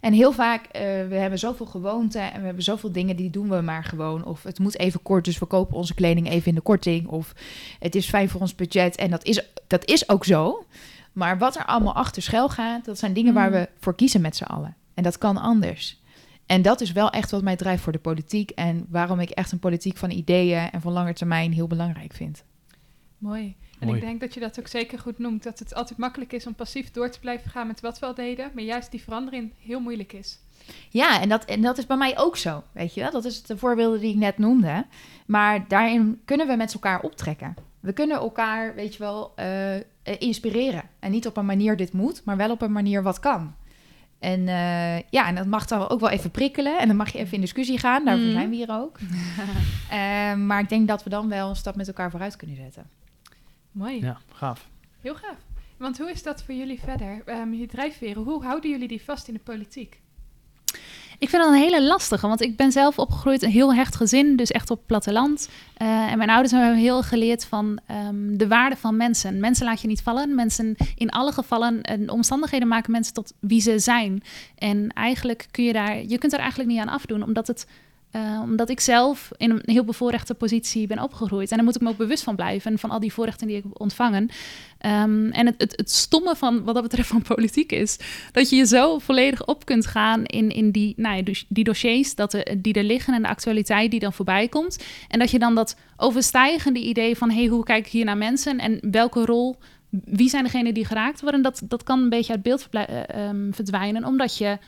En heel vaak, eh, we hebben zoveel gewoonten en we hebben zoveel dingen die doen we maar gewoon. Of het moet even kort, dus we kopen onze kleding even in de korting. Of het is fijn voor ons budget en dat is, dat is ook zo. Maar wat er allemaal achter schuil gaat, dat zijn dingen waar Mm. we voor kiezen met z'n allen. En dat kan anders. En dat is wel echt wat mij drijft voor de politiek. En waarom ik echt een politiek van ideeën en van lange termijn heel belangrijk vind. Mooi. En Mooi. ik denk dat je dat ook zeker goed noemt. Dat het altijd makkelijk is om passief door te blijven gaan met wat we al deden. Maar juist die verandering heel moeilijk is. Ja, en dat, en dat is bij mij ook zo. Weet je wel? Dat is de voorbeelden die ik net noemde. Maar daarin kunnen we met elkaar optrekken. We kunnen elkaar, weet je wel, eh, eh, inspireren. En niet op een manier dit moet, maar wel op een manier wat kan. En eh, ja, en dat mag dan ook wel even prikkelen. En dan mag je even in discussie gaan. Daarvoor Mhm. zijn we hier ook. Eh, maar ik denk dat we dan wel een stap met elkaar vooruit kunnen zetten. Mooi. Ja, gaaf. Heel gaaf. Want hoe is dat voor jullie verder? Ehm, je drijfveren, hoe houden jullie die vast in de politiek? Ik vind dat een hele lastige, want ik ben zelf opgegroeid een heel hecht gezin, dus echt op platteland. Eh, en mijn ouders hebben heel geleerd van ehm, de waarde van mensen. Mensen laat je niet vallen. Mensen in alle gevallen en omstandigheden maken mensen tot wie ze zijn. En eigenlijk kun je daar, je kunt er eigenlijk niet aan afdoen, omdat het eh, omdat ik zelf in een heel bevoorrechte positie ben opgegroeid. En daar moet ik me ook bewust van blijven. En van al die voorrechten die ik heb ontvangen. Ehm, en het, het, het stomme van wat dat betreft van politiek is... dat je je zo volledig op kunt gaan in, in die, nou ja, dus die dossiers dat die er liggen... en de actualiteit die dan voorbij komt. En dat je dan dat overstijgende idee van... hey, hoe kijk ik hier naar mensen en welke rol... wie zijn degenen die geraakt worden... dat, dat kan een beetje uit beeld eh, ehm, verdwijnen... omdat je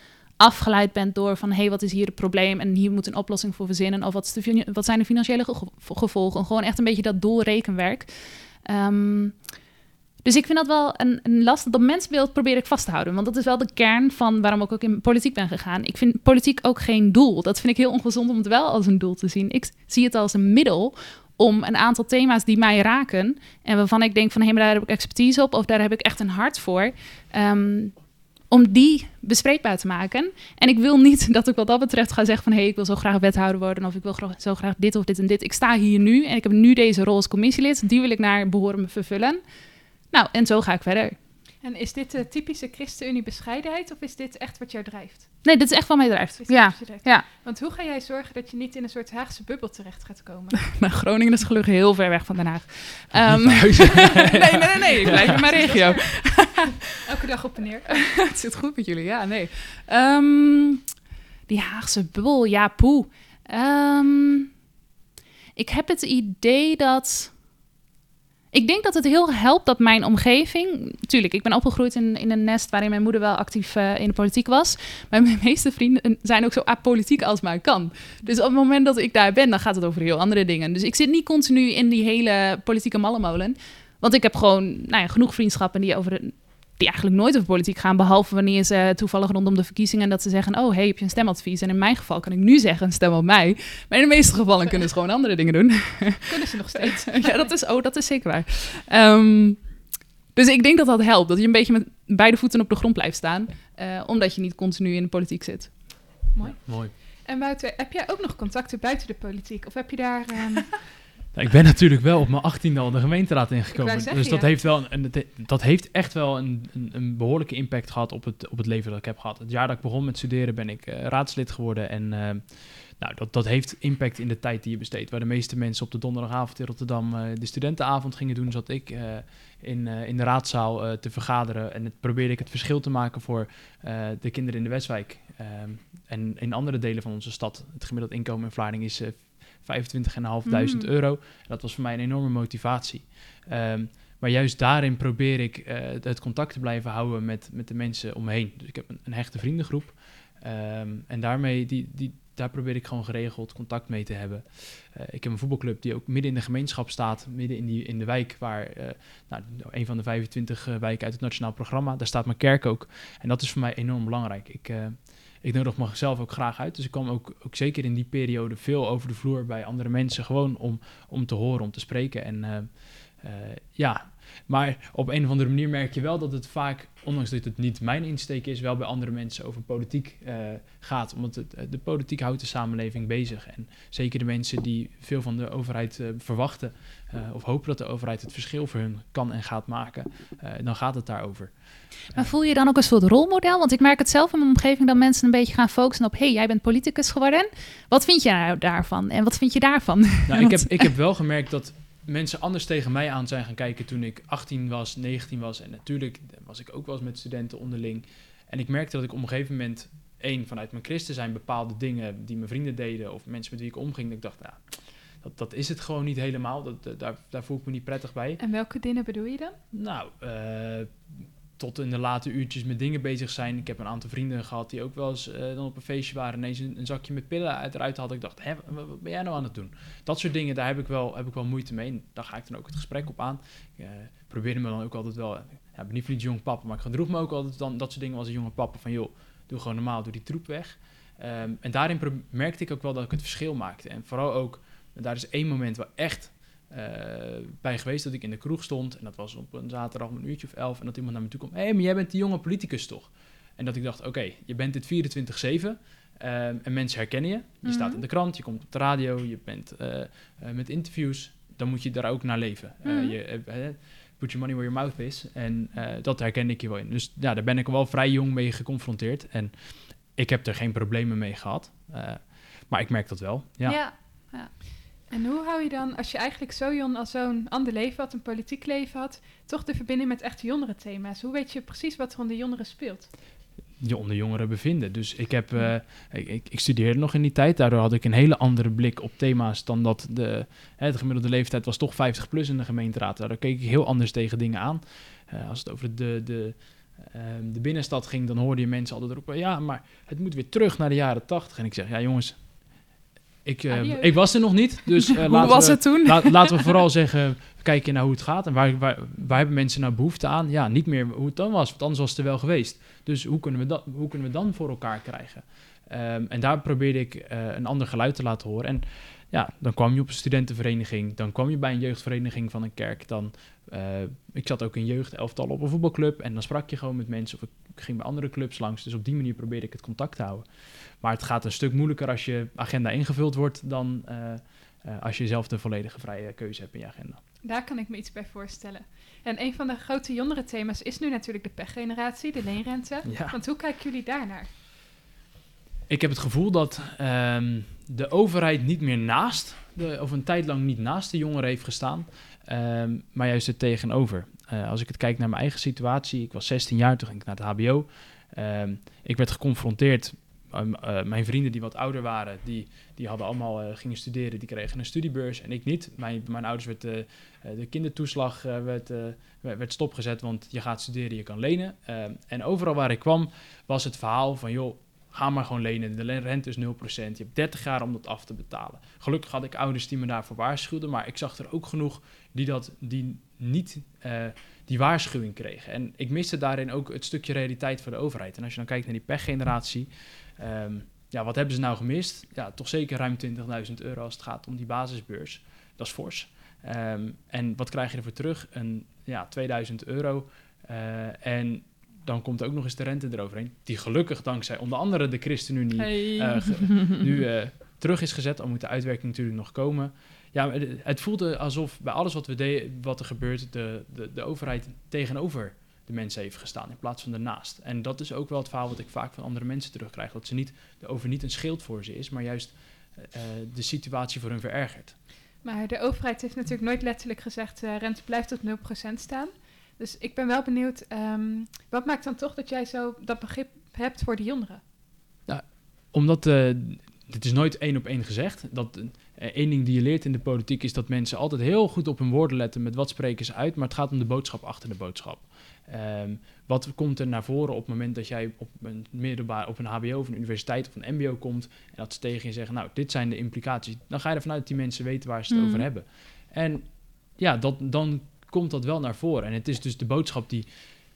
afgeleid bent door van... hé, hey, wat is hier het probleem en hier moet een oplossing voor verzinnen... of wat, is de, wat zijn de financiële ge- gevolgen. Gewoon echt een beetje dat doorrekenwerk. Ehm, dus ik vind dat wel een, een last. Dat mensbeeld probeer ik vast te houden. Want dat is wel de kern van waarom ik ook in politiek ben gegaan. Ik vind politiek ook geen doel. Dat vind ik heel ongezond om het wel als een doel te zien. Ik zie het als een middel om een aantal thema's die mij raken... en waarvan ik denk van, hé, maar daar heb ik expertise op... of daar heb ik echt een hart voor... ehm, om die bespreekbaar te maken. En ik wil niet dat ik wat dat betreft ga zeggen van... hé, hey, ik wil zo graag wethouder worden... of ik wil zo graag dit of dit en dit. Ik sta hier nu en ik heb nu deze rol als commissielid. Die wil ik naar behoren vervullen. Nou, en zo ga ik verder. En is dit de typische ChristenUnie bescheidenheid of is dit echt wat jou drijft? Nee, dit is echt wat mij drijft. Ja, drijft? ja. Want hoe ga jij zorgen dat je niet in een soort Haagse bubbel terecht gaat komen? Nou, Groningen is gelukkig heel ver weg van Den Haag. Ehm, nee, nee, nee, nee, ik blijf in mijn regio. Elke dag op en neer. het zit goed met jullie, ja, nee. Ehm, die Haagse bubbel, ja, poe. Ehm, ik heb het idee dat... Ik denk dat het heel helpt dat mijn omgeving... Tuurlijk, ik ben opgegroeid in, in een nest waarin mijn moeder wel actief eh, in de politiek was. Maar mijn meeste vrienden zijn ook zo apolitiek als maar kan. Dus op het moment dat ik daar ben, dan gaat het over heel andere dingen. Dus ik zit niet continu in die hele politieke mallenmolen. Want ik heb gewoon nou ja, genoeg vriendschappen die over die eigenlijk nooit over politiek gaan, behalve wanneer ze toevallig rondom de verkiezingen dat ze zeggen, oh hey, heb je een stemadvies? En in mijn geval kan ik nu zeggen, stem op mij. Maar in de meeste gevallen kunnen ze gewoon andere dingen doen. Kunnen ze nog steeds? ja, dat is, oh, dat is zeker waar. Ehm, dus ik denk dat dat helpt, dat je een beetje met beide voeten op de grond blijft staan, eh, omdat je niet continu in de politiek zit. Mooi. En Wouter, heb jij ook nog contacten buiten de politiek? Of heb je daar... ehm, Nou, ik ben natuurlijk wel op mijn achttiende al de gemeenteraad ingekomen. Dus dat heeft, wel een, dat heeft echt wel een, een, een behoorlijke impact gehad op het, op het leven dat ik heb gehad. Het jaar dat ik begon met studeren ben ik eh, raadslid geworden. En eh, nou, dat, dat heeft impact in de tijd die je besteedt. Waar de meeste mensen op de donderdagavond in Rotterdam eh, de studentenavond gingen doen, zat ik in, in de raadzaal te vergaderen. En het probeerde ik het verschil te maken voor de kinderen in de Westwijk. Ehm, en in andere delen van onze stad, het gemiddeld inkomen in Vlaarding is 25.500 Mm. euro. Dat was voor mij een enorme motivatie. Ehm, maar juist daarin probeer ik eh, het contact te blijven houden met, met de mensen om me heen. Dus ik heb een, een hechte vriendengroep. Ehm, en daarmee, die, die, daar probeer ik gewoon geregeld contact mee te hebben. Eh, ik heb een voetbalclub die ook midden in de gemeenschap staat, midden in, die, in de wijk waar, eh, nou, een van de 25 eh, wijken uit het nationaal programma, daar staat mijn kerk ook. En dat is voor mij enorm belangrijk. Ik, ik nodig mezelf ook graag uit, dus ik kwam ook, ook zeker in die periode veel over de vloer bij andere mensen, gewoon om, om te horen, om te spreken. En eh, eh, ja, maar op een of andere manier merk je wel dat het vaak, ondanks dat het niet mijn insteek is, wel bij andere mensen over politiek eh, gaat. Omdat het, de politiek houdt de samenleving bezig. En zeker de mensen die veel van de overheid verwachten eh, of hopen dat de overheid het verschil voor hun kan en gaat maken, eh, dan gaat het daarover. Maar voel je je dan ook een soort rolmodel? Want ik merk het zelf in mijn omgeving dat mensen een beetje gaan focussen op... hé, hey, jij bent politicus geworden. Wat vind jij nou daarvan? En wat vind je daarvan? Nou, ik, heb, ik heb wel gemerkt dat mensen anders tegen mij aan zijn gaan kijken toen ik 18 was, 19 was. En natuurlijk was ik ook wel eens met studenten onderling. En ik merkte dat ik op een gegeven moment, één, vanuit mijn christen zijn, bepaalde dingen die mijn vrienden deden of mensen met wie ik omging, dat ik dacht, ja, dat, dat is het gewoon niet helemaal. Dat, dat- daar, daar voel ik me niet prettig bij. En welke dingen bedoel je dan? Nou, eh, tot in de late uurtjes met dingen bezig zijn. Ik heb een aantal vrienden gehad die ook wel eens eh, dan op een feestje waren. Ineens een, een zakje met pillen uit eruit hadden. Ik dacht, hè, wat, ben jij nou aan het doen? Dat soort dingen, daar heb ik wel, heb ik wel moeite mee. En daar ga ik dan ook het gesprek op aan. Ik eh, probeerde me dan ook altijd wel... Ja, ik ben niet die jong papa, maar ik gedroeg me ook altijd dan dat soort dingen als een jonge papa. Van joh, doe gewoon normaal, doe die troep weg. Ehm, en daarin merkte ik ook wel dat ik het verschil maakte. En vooral ook, daar is één moment waar echt eh, bij geweest dat ik in de kroeg stond. En dat was op een zaterdag om een uurtje of elf. En dat iemand naar me toe kwam. Hé, hey, maar jij bent die jonge politicus toch? En dat ik dacht, oké, je bent dit 24-7. ehm, en mensen herkennen je. Je Mhm. staat in de krant, je komt op de radio, je bent eh, eh, met interviews. Dan moet je daar ook naar leven. Eh, Mhm. je, eh, eh, put your money where your mouth is. En eh, dat herkende ik je wel in. Dus ja, daar ben ik wel vrij jong mee geconfronteerd. En ik heb er geen problemen mee gehad. Eh, maar ik merk dat wel. Ja. ja. En hoe hou je dan, als je eigenlijk zo jong als zo'n ander leven had, een politiek leven had, toch de verbinding met echte jongerenthema's? Hoe weet je precies wat er onder jongeren speelt? je onder jongeren bevinden. Dus ik heb, eh, ik, ik, studeerde nog in die tijd, daardoor had ik een hele andere blik op thema's dan dat de, hè, de gemiddelde leeftijd was toch 50 plus in de gemeenteraad. Daardoor keek ik heel anders tegen dingen aan. Eh, als het over de, de, ehm, de binnenstad ging, dan hoorde je mensen altijd roepen, ja, maar het moet weer terug naar de jaren 80. En ik zeg, ja jongens, ik, eh, ik was er nog niet, dus eh, Hoe laten was we, het toen? Laat, laten we vooral zeggen, kijken naar hoe het gaat en waar, waar, waar hebben mensen nou behoefte aan? Ja, niet meer hoe het dan was, want anders was het er wel geweest. Dus hoe kunnen we dat, hoe kunnen we dan voor elkaar krijgen? Ehm, en daar probeerde ik eh, een ander geluid te laten horen. En ja, dan kwam je op een studentenvereniging, dan kwam je bij een jeugdvereniging van een kerk. Dan, eh, ik zat ook in jeugdelftal op een voetbalclub en dan sprak je gewoon met mensen of ik, ging bij andere clubs langs. Dus op die manier probeerde ik het contact te houden. Maar het gaat een stuk moeilijker als je agenda ingevuld wordt dan eh, eh, als je zelf de volledige vrije keuze hebt in je agenda. Daar kan ik me iets bij voorstellen. En een van de grote jongerenthema's is nu natuurlijk de pechgeneratie, de leenrente. Ja. Want hoe kijken jullie daarnaar? Ik heb het gevoel dat ehm, de overheid niet meer naast, de, of een tijd lang niet naast de jongeren heeft gestaan, ehm, maar juist het tegenover. Eh, als ik het kijk naar mijn eigen situatie, ik was 16 jaar, toen ging ik naar het HBO. Ehm, ik werd geconfronteerd, um, mijn vrienden die wat ouder waren, die, die hadden allemaal eh, gingen studeren, die kregen een studiebeurs en ik niet. Mijn, mijn ouders werd de kindertoeslag werd, werd stopgezet, want je gaat studeren, je kan lenen. En overal waar ik kwam was het verhaal van, joh, ga maar gewoon lenen. De rente is 0%. Je hebt 30 jaar om dat af te betalen. Gelukkig had ik ouders die me daarvoor waarschuwden, maar ik zag er ook genoeg die, dat, die niet eh, die waarschuwing kregen. En ik miste daarin ook het stukje realiteit voor de overheid. En als je dan kijkt naar die pechgeneratie, ehm, ja, wat hebben ze nou gemist? Ja, toch zeker ruim 20.000 euro als het gaat om die basisbeurs. Dat is fors. Ehm, en wat krijg je ervoor terug? Een, ja, 2000 euro. Eh, en dan komt ook nog eens de rente eroverheen. Die gelukkig dankzij onder andere de ChristenUnie eh, ge- nu eh, terug is gezet. Al moet de uitwerking natuurlijk nog komen. Ja, het- voelde alsof bij alles wat, we deden, wat er gebeurt, de, de, de overheid tegenover de mensen heeft gestaan in plaats van ernaast. En dat is ook wel het verhaal wat ik vaak van andere mensen terugkrijg. Dat ze niet, de over niet een schild voor ze is, maar juist eh, de situatie voor hun verergert. Maar de overheid heeft natuurlijk nooit letterlijk gezegd, eh rente blijft op 0% staan. Dus ik ben wel benieuwd, ehm, wat maakt dan toch dat jij zo dat begrip hebt voor de jongeren? Omdat, eh dit is nooit één op één gezegd. Dat, Eén ding die je leert in de politiek is dat mensen altijd heel goed op hun woorden letten met wat spreken ze uit, maar het gaat om de boodschap achter de boodschap. Ehm, wat komt er naar voren op het moment dat jij op een middelbaar, op een HBO of een universiteit of een MBO komt en dat ze tegen je zeggen, nou, dit zijn de implicaties, dan ga je ervan uit dat die mensen weten waar ze het Mm. over hebben. En ja, dat, dan komt dat wel naar voren. En het is dus de boodschap die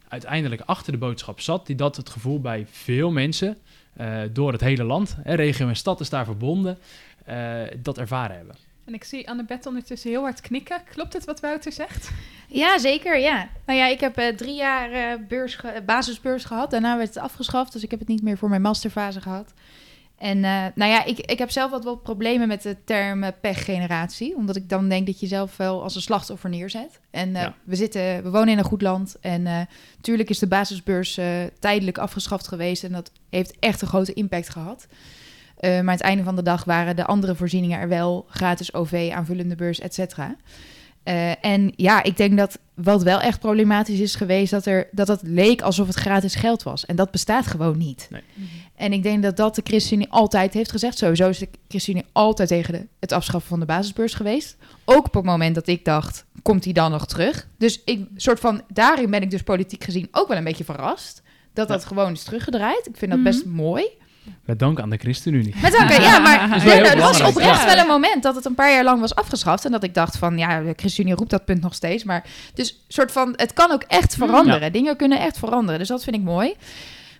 uiteindelijk achter de boodschap zat, die dat het gevoel bij veel mensen eh, door het hele land, hè, regio en stad is daar verbonden, eh, dat ervaren hebben. En ik zie Annabeth ondertussen heel hard knikken. Klopt het wat Wouter zegt? Ja, zeker, ja. Nou ja, ik heb eh, drie jaar eh, beurs ge- basisbeurs gehad. Daarna werd het afgeschaft, dus ik heb het niet meer voor mijn masterfase gehad. En eh, nou ja, ik, ik heb zelf wat wel problemen met de term eh, pechgeneratie. Omdat ik dan denk dat je zelf wel als een slachtoffer neerzet. En eh, Ja. we, zitten, we wonen in een goed land. En natuurlijk is de basisbeurs tijdelijk afgeschaft geweest. En dat heeft echt een grote impact gehad. Eh, maar aan het einde van de dag waren de andere voorzieningen er wel. Gratis OV, aanvullende beurs, et cetera. Eh, en ja, ik denk dat wat wel echt problematisch is geweest, dat, er, dat het leek alsof het gratis geld was. En dat bestaat gewoon niet. Nee. En ik denk dat dat de ChristenUnie altijd heeft gezegd. Sowieso is de ChristenUnie altijd tegen de, het afschaffen van de basisbeurs geweest. Ook op het moment dat ik dacht, komt hij dan nog terug? Dus ik, soort van, daarin ben ik dus politiek gezien ook wel een beetje verrast. Dat dat gewoon is teruggedraaid. Ik vind dat Mhm. best mooi. Met dank aan de ChristenUnie. Met dank, ja, maar Dat nou, er was oprecht ja. wel een moment dat het een paar jaar lang was afgeschaft. En dat ik dacht van, ja, de ChristenUnie roept dat punt nog steeds. Maar dus soort van, het kan ook echt veranderen. Dingen kunnen echt veranderen. Dus dat vind ik mooi.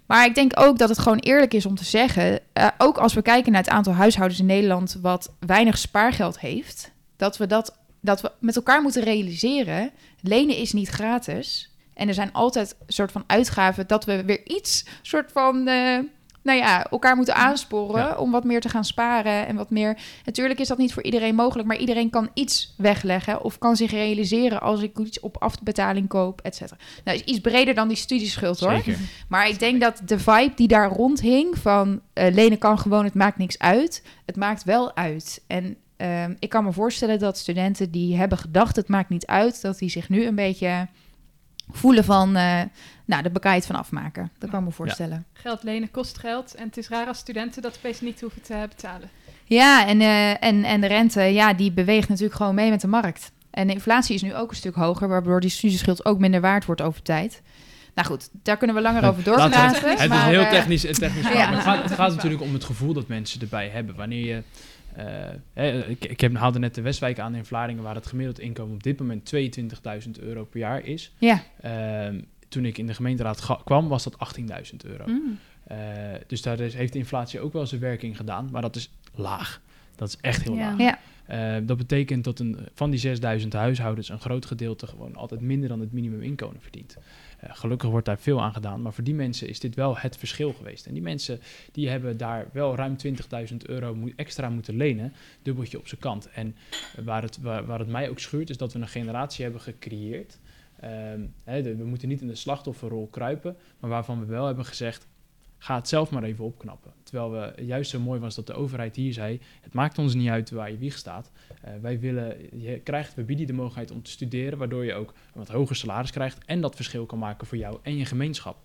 Maar ik denk ook dat het gewoon eerlijk is om te zeggen, eh, ook als we kijken naar het aantal huishoudens in Nederland wat weinig spaargeld heeft, dat we dat, dat we met elkaar moeten realiseren. Lenen is niet gratis. En er zijn altijd soort van uitgaven dat we weer iets soort van, eh, nou ja, elkaar moeten aansporen Ja. om wat meer te gaan sparen en wat meer. Natuurlijk is dat niet voor iedereen mogelijk, maar iedereen kan iets wegleggen of kan zich realiseren als ik iets op afbetaling koop, et cetera. Nou, is iets breder dan die studieschuld hoor. Zeker. Maar ik denk dat de vibe die daar rondhing van eh, lenen kan gewoon, het maakt niks uit. Het maakt wel uit. En ehm, ik kan me voorstellen dat studenten die hebben gedacht het maakt niet uit, dat die zich nu een beetje voelen van, eh nou, de bekijt van afmaken. Dat kan ik me voorstellen. Geld lenen kost geld. En het is raar als studenten dat opeens niet hoeven te betalen. Ja, en, eh, en, en de rente, ja, die beweegt natuurlijk gewoon mee met de markt. En de inflatie is nu ook een stuk hoger, waardoor die studieschuld ook minder waard wordt over tijd. Nou goed, daar kunnen we langer over Laten we- doorpraten. Het is heel eh, technisch, technisch verhaal. ja. Maar Het, gaat, het gaat natuurlijk om het gevoel dat mensen erbij hebben. Wanneer je... eh, ik, ik heb, haalde net de Westwijk aan in Vlaardingen... waar het gemiddeld inkomen op dit moment 22.000 euro per jaar is. Ja, Ehm, toen ik in de gemeenteraad kwam, was dat 18.000 euro. Mm. Eh, dus daar is, heeft de inflatie ook wel zijn werking gedaan. Maar dat is laag. Dat is echt heel Ja. laag. ja. Eh, dat betekent dat een, van die 6000 huishoudens een groot gedeelte gewoon altijd minder dan het minimuminkomen verdient. Gelukkig wordt daar veel aan gedaan, maar voor die mensen is dit wel het verschil geweest. En die mensen die hebben daar wel ruim 20.000 euro extra moeten lenen, dubbeltje op zijn kant. En waar het, waar, het mij ook schuurt, is dat we een generatie hebben gecreëerd. Ehm, we moeten niet in de slachtofferrol kruipen, maar waarvan we wel hebben gezegd, ga het zelf maar even opknappen. Terwijl we juist zo mooi was dat de overheid hier zei, het maakt ons niet uit waar je wieg staat. Eh, wij willen, je krijgt, we bieden de mogelijkheid om te studeren, waardoor je ook een wat hoger salaris krijgt en dat verschil kan maken voor jou en je gemeenschap.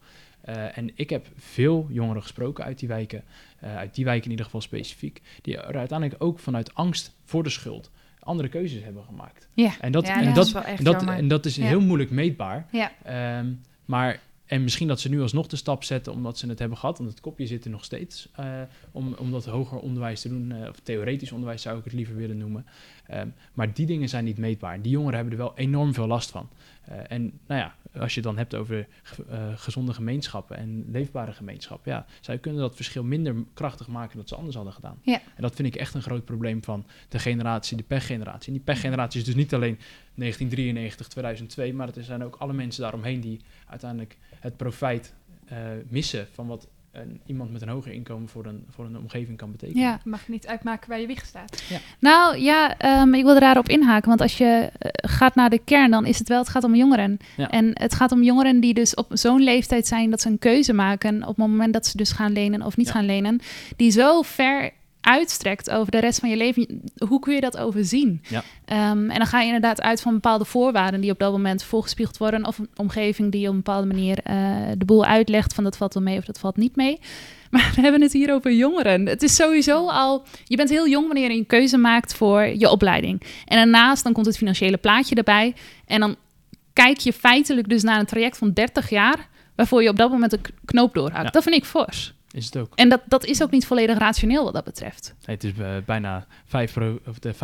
Eh, en ik heb veel jongeren gesproken uit die wijken, eh, uit die wijken in ieder geval specifiek, die er uiteindelijk ook vanuit angst voor de schuld andere keuzes hebben gemaakt. Ja, En dat, ja, en dat dat, is wel echt en dat, en dat is heel moeilijk meetbaar. Ja. Ehm, maar, en misschien dat ze nu alsnog de stap zetten omdat ze het hebben gehad, want het kopje zit er nog steeds, eh, om, om dat hoger onderwijs te doen, eh, of theoretisch onderwijs zou ik het liever willen noemen. Ehm, maar die dingen zijn niet meetbaar. Die jongeren hebben er wel enorm veel last van. Eh, en nou ja, als je het dan hebt over eh, gezonde gemeenschappen en leefbare gemeenschappen, ja, zij kunnen dat verschil minder krachtig maken dan ze anders hadden gedaan. Ja. En dat vind ik echt een groot probleem van de generatie, de pechgeneratie. En die pechgeneratie is dus niet alleen 1993, 2002, maar het zijn ook alle mensen daaromheen die uiteindelijk het profijt eh, missen van wat een, iemand met een hoger inkomen voor een, voor een omgeving kan betekenen. Ja, Je mag niet uitmaken waar je wieg staat. nou ja, ehm, ik wil er daarop inhaken. Want als je eh, gaat naar de kern, dan is het wel, het gaat om jongeren. Ja. En het gaat om jongeren die dus op zo'n leeftijd zijn dat ze een keuze maken op het moment dat ze dus gaan lenen of niet Ja. gaan lenen. Die zo ver uitstrekt over de rest van je leven, hoe kun je dat overzien? Ja. Ehm, en dan ga je inderdaad uit van bepaalde voorwaarden die op dat moment voorgespiegeld worden, of een omgeving die op een bepaalde manier eh, de boel uitlegt van dat valt wel mee of dat valt niet mee. Maar we hebben het hier over jongeren. Het is sowieso al. Je bent heel jong wanneer je een keuze maakt voor je opleiding. En daarnaast dan komt het financiële plaatje erbij. En dan kijk je feitelijk dus naar een traject van 30 jaar. waarvoor je op dat moment een knoop doorhakt. Ja. Dat vind ik fors. Is het ook. En dat, dat is ook niet volledig rationeel wat dat betreft. Nee, het is eh, bijna 5 pro, of de 50%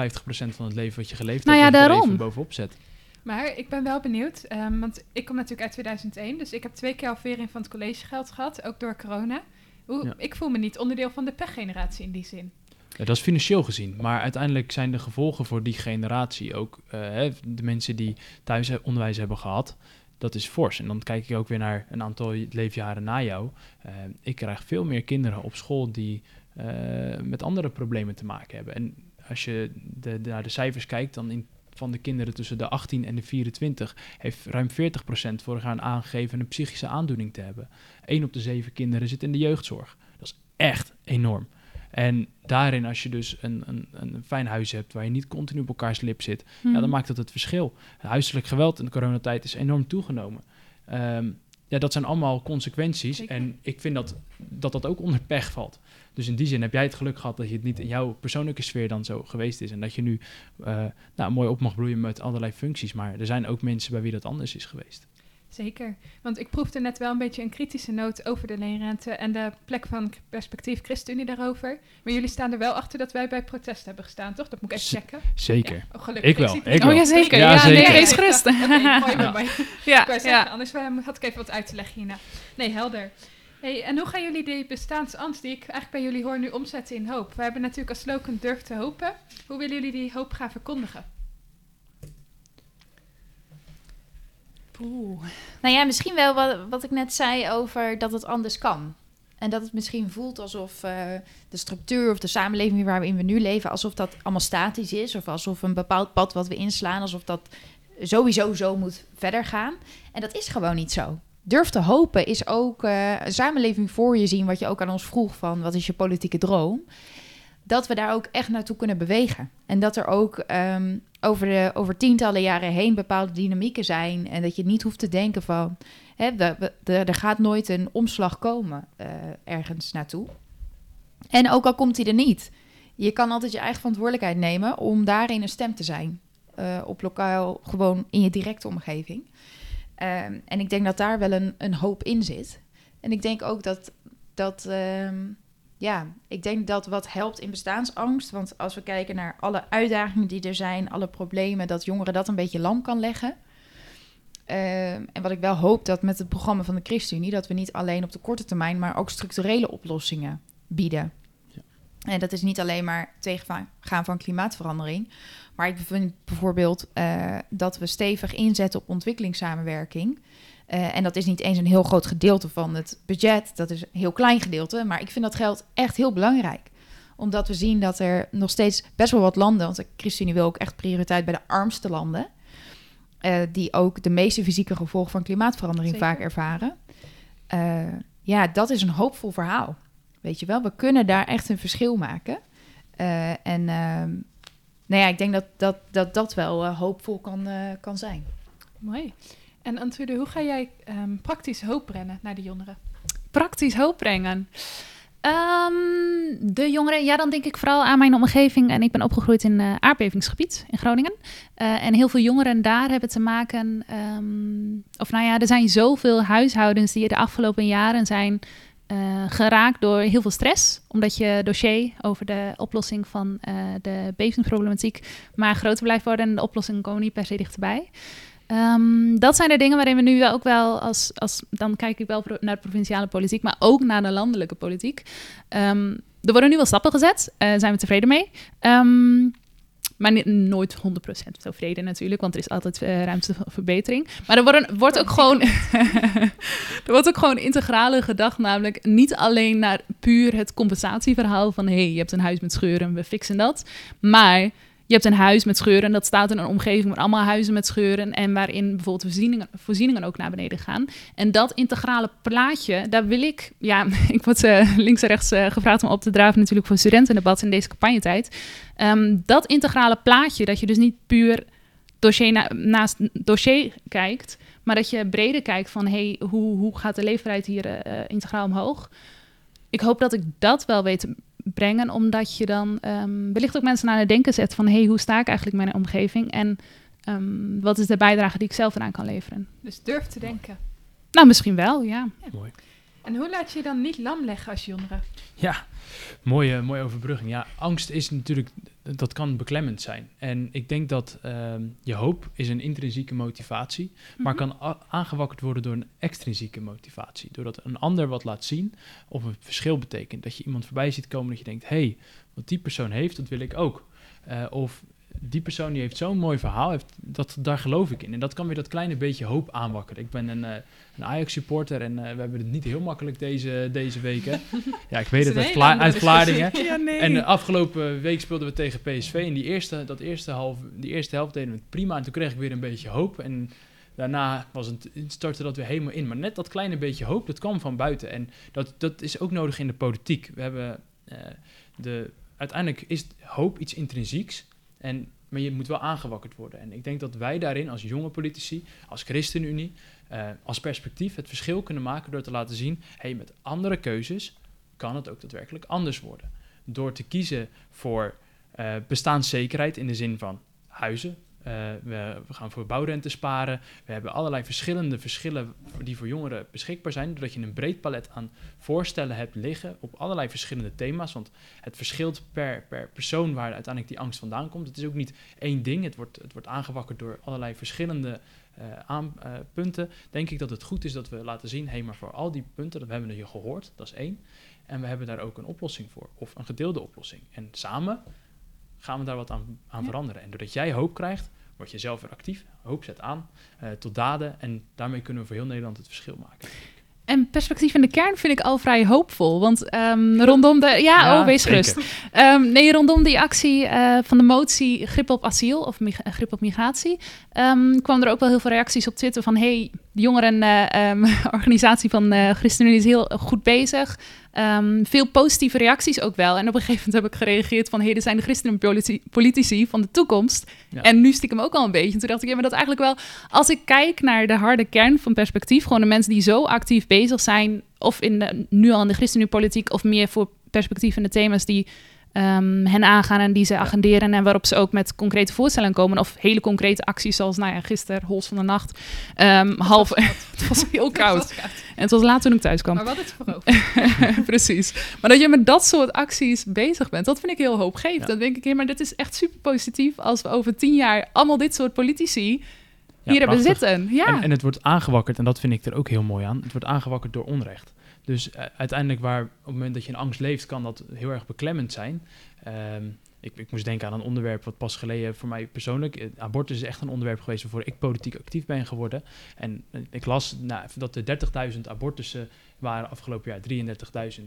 van het leven wat je geleefd Nou hebt. ja, dat je er daarom. even bovenop zet. Maar ik ben wel benieuwd, ehm, want ik kom natuurlijk uit 2001, dus ik heb twee keer halvering van het collegegeld gehad, ook door corona. Hoe, Ja. Ik voel me niet onderdeel van de pechgeneratie in die zin. Ja, dat is financieel gezien. Maar uiteindelijk zijn de gevolgen voor die generatie ook... eh, hè, de mensen die thuis onderwijs hebben gehad, dat is fors. En dan kijk ik ook weer naar een aantal leefjaren na jou. Eh, ik krijg veel meer kinderen op school die eh, met andere problemen te maken hebben. En als je de, naar de cijfers kijkt, dan in, van de kinderen tussen de 18 en de 24... heeft ruim 40% vorig jaar aangegeven een psychische aandoening te hebben. 1 op de 7 kinderen zit in de jeugdzorg. Dat is echt enorm. En daarin, als je dus een, een, een fijn huis hebt waar je niet continu op elkaars lip zit, ja, Hmm. dan maakt dat het verschil. Huiselijk geweld in de coronatijd is enorm toegenomen. Ehm, ja, dat zijn allemaal consequenties. Zeker. En ik vind dat, dat dat ook onder pech valt. Dus in die zin heb jij het geluk gehad dat je het niet in jouw persoonlijke sfeer dan zo geweest is. En dat je nu eh, nou, mooi op mag bloeien met allerlei functies. Maar er zijn ook mensen bij wie dat anders is geweest. Zeker, want ik proefde net wel een beetje een kritische noot over de leenrente en de plek van perspectief ChristenUnie daarover. Maar jullie staan er wel achter dat wij bij protest hebben gestaan, toch? Dat moet ik even Z- checken. Zeker. Ja, oh, gelukkig. Ik wel, ik. Oh ja, zeker. Ja, Ja, zeker. nee, wees gerust. Mooi, Ja. anders eh, had ik even wat uit te leggen hierna. Nee, helder. Hey, en hoe gaan jullie die bestaansangst die ik eigenlijk bij jullie hoor nu omzetten in hoop? We hebben natuurlijk als slogan durf te hopen. Hoe willen jullie die hoop gaan verkondigen? Nou ja, misschien wel wat, wat ik net zei over dat het anders kan. En dat het misschien voelt alsof eh, de structuur of de samenleving waarin we nu leven, alsof dat allemaal statisch is. Of alsof een bepaald pad wat we inslaan, alsof dat sowieso zo moet verder gaan. En dat is gewoon niet zo. Durf te hopen is ook eh, een samenleving voor je zien, wat je ook aan ons vroeg van wat is je politieke droom. Dat we daar ook echt naartoe kunnen bewegen. En dat er ook ehm, over, de, over tientallen jaren heen bepaalde dynamieken zijn. En dat je niet hoeft te denken van, hè, de- er gaat nooit een omslag komen eh, ergens naartoe. En ook al komt die er niet, je kan altijd je eigen verantwoordelijkheid nemen om daarin een stem te zijn. Eh, op lokaal, gewoon in je directe omgeving. Ehm, en ik denk dat daar wel een, een hoop in zit. En ik denk ook dat, dat ehm, ja, ik denk dat wat helpt in bestaansangst. Want als we kijken naar alle uitdagingen die er zijn, alle problemen, dat jongeren dat een beetje lam kan leggen. Ehm, en wat ik wel hoop dat met het programma van de ChristenUnie, dat we niet alleen op de korte termijn, maar ook structurele oplossingen bieden. Ja. En dat is niet alleen maar tegengaan van klimaatverandering. Maar ik vind bijvoorbeeld eh, dat we stevig inzetten op ontwikkelingssamenwerking. Eh, en dat is niet eens een heel groot gedeelte van het budget. Dat is een heel klein gedeelte. Maar ik vind dat geld echt heel belangrijk. Omdat we zien dat er nog steeds best wel wat landen... want de ChristenUnie wil ook echt prioriteit bij de armste landen... eh, die ook de meeste fysieke gevolgen van klimaatverandering Zeker. vaak ervaren. Eh, ja, dat is een hoopvol verhaal. Weet je wel, we kunnen daar echt een verschil maken. En ehm, nou ja, ik denk dat dat, dat, dat wel hoopvol kan, kan zijn. Mooi. En Antrude, hoe ga jij ehm, praktisch hoop brengen naar de jongeren? praktisch hoop brengen? Ehm, de jongeren, ja, dan denk ik vooral aan mijn omgeving. En ik ben opgegroeid in eh aardbevingsgebied in Groningen. Eh, en heel veel jongeren daar hebben te maken. ehm, of nou ja, er zijn zoveel huishoudens die de afgelopen jaren zijn eh, geraakt door heel veel stress. Omdat je dossier over de oplossing van de bevingsproblematiek maar groter blijft worden. En de oplossingen komen niet per se dichterbij. Ehm, dat zijn de dingen waarin we nu ook wel als, als dan kijk ik wel naar de provinciale politiek, maar ook naar de landelijke politiek. Ehm, er worden nu wel stappen gezet, uh, zijn we tevreden mee. Ehm, maar ni- nooit 100% tevreden natuurlijk, want er is altijd eh, ruimte voor verbetering. Maar er wordt ook gewoon, er wordt ook gewoon integrale gedacht, namelijk niet alleen naar puur het compensatieverhaal van hé, hey, je hebt een huis met scheuren, we fixen dat. Maar je hebt een huis met scheuren en dat staat in een omgeving met allemaal huizen met scheuren en waarin bijvoorbeeld voorzieningen, voorzieningen ook naar beneden gaan. En dat integrale plaatje, daar wil ik, ja, ik word uh, links en rechts uh, gevraagd om op te draven natuurlijk voor studentendebat in deze campagnetijd. Um, dat integrale plaatje, dat je dus niet puur dossier na, naast dossier kijkt, maar dat je breder kijkt van hey, hoe, hoe gaat de leefbaarheid hier uh, integraal omhoog? Ik hoop dat ik dat wel weet brengen, omdat je dan um, wellicht ook mensen aan het denken zet van hey, hoe sta ik eigenlijk mijn omgeving en um, wat is de bijdrage die ik zelf eraan kan leveren? Dus durf te denken. Nou, misschien wel, ja. ja. Mooi. En hoe laat je je dan niet lam leggen als jongere? Ja, mooie, mooie overbrugging. Ja, angst is natuurlijk, dat kan beklemmend zijn. En ik denk dat uh, je hoop is een intrinsieke motivatie, maar mm -hmm. kan aangewakkerd worden door een extrinsieke motivatie. Doordat een ander wat laat zien of een verschil betekent. Dat je iemand voorbij ziet komen dat je denkt, hé, hey, wat die persoon heeft, dat wil ik ook. Uh, of die persoon die heeft zo'n mooi verhaal, heeft, dat, daar geloof ik in. En dat kan weer dat kleine beetje hoop aanwakkeren. Ik ben een, uh, een Ajax-supporter en uh, we hebben het niet heel makkelijk deze, deze weken. ja, ik weet het uit, Vla uit Vlaardingen. Ja, nee. En de afgelopen week speelden we tegen PSV. En die eerste, dat eerste, half, die eerste helft deden we het prima. En toen kreeg ik weer een beetje hoop. En daarna was het, startte dat weer helemaal in. Maar net dat kleine beetje hoop, dat kwam van buiten. En dat, dat is ook nodig in de politiek. We hebben uh, de... Uiteindelijk is hoop iets intrinsieks. En, maar je moet wel aangewakkerd worden. En ik denk dat wij daarin als jonge politici, als ChristenUnie, uh, als perspectief het verschil kunnen maken door te laten zien, hey, met andere keuzes kan het ook daadwerkelijk anders worden. Door te kiezen voor uh, bestaanszekerheid in de zin van huizen. Uh, we, we, gaan voor bouwrente sparen. We hebben allerlei verschillende verschillen die voor jongeren beschikbaar zijn. Doordat je een breed palet aan voorstellen hebt liggen op allerlei verschillende thema's. Want het verschilt per, per persoon waar uiteindelijk die angst vandaan komt. Het is ook niet één ding. Het wordt, het wordt aangewakkerd door allerlei verschillende uh, punten. Denk ik dat het goed is dat we laten zien, hé, hey, maar voor al die punten, dat hebben we hier gehoord, dat is één. En we hebben daar ook een oplossing voor, of een gedeelde oplossing. En samen gaan we daar wat aan, aan ja. veranderen. En doordat jij hoop krijgt, word je zelf weer actief. Hoop zet aan uh, tot daden. En daarmee kunnen we voor heel Nederland het verschil maken. En perspectief in de kern vind ik al vrij hoopvol. Want um, rondom de. Ja, ja oh, wees gerust. Um, nee, rondom die actie uh, van de motie Grip op asiel of grip op migratie. Um, kwam er ook wel heel veel reacties op Twitter van: hey, de jongerenorganisatie van uh, ChristenUnie is heel goed bezig. Um, veel positieve reacties ook wel. En op een gegeven moment heb ik gereageerd van... hé, hey, er zijn de christenenpolitici van de toekomst. Ja. En nu stiekem ook al een beetje. En toen dacht ik, ja, maar dat eigenlijk wel... als ik kijk naar de harde kern van perspectief... gewoon de mensen die zo actief bezig zijn... of in de, nu al in de christenenpolitiek... of meer voor perspectief in de thema's die... Um, hen aangaan en die ze agenderen en waarop ze ook met concrete voorstellen komen of hele concrete acties zoals, nou ja, gisteren, Hols van de Nacht, um, half, het was heel koud. Was koud. En het was laat toen ik thuis kwam. Maar wat is voorover? Precies. Maar dat je met dat soort acties bezig bent, dat vind ik heel hoopgevend. Ja. Dan denk ik, hé, maar dit is echt super positief als we over tien jaar allemaal dit soort politici hier ja, hebben zitten. Ja. En, en het wordt aangewakkerd, en dat vind ik er ook heel mooi aan, het wordt aangewakkerd door onrecht. Dus uh, uiteindelijk, waar op het moment dat je in angst leeft, kan dat heel erg beklemmend zijn. Um, ik, ik, moest denken aan een onderwerp wat pas geleden voor mij persoonlijk. Uh, abortus is echt een onderwerp geweest waarvoor ik politiek actief ben geworden. En uh, ik las nou, dat er 30.000 abortussen waren afgelopen jaar, 33.000.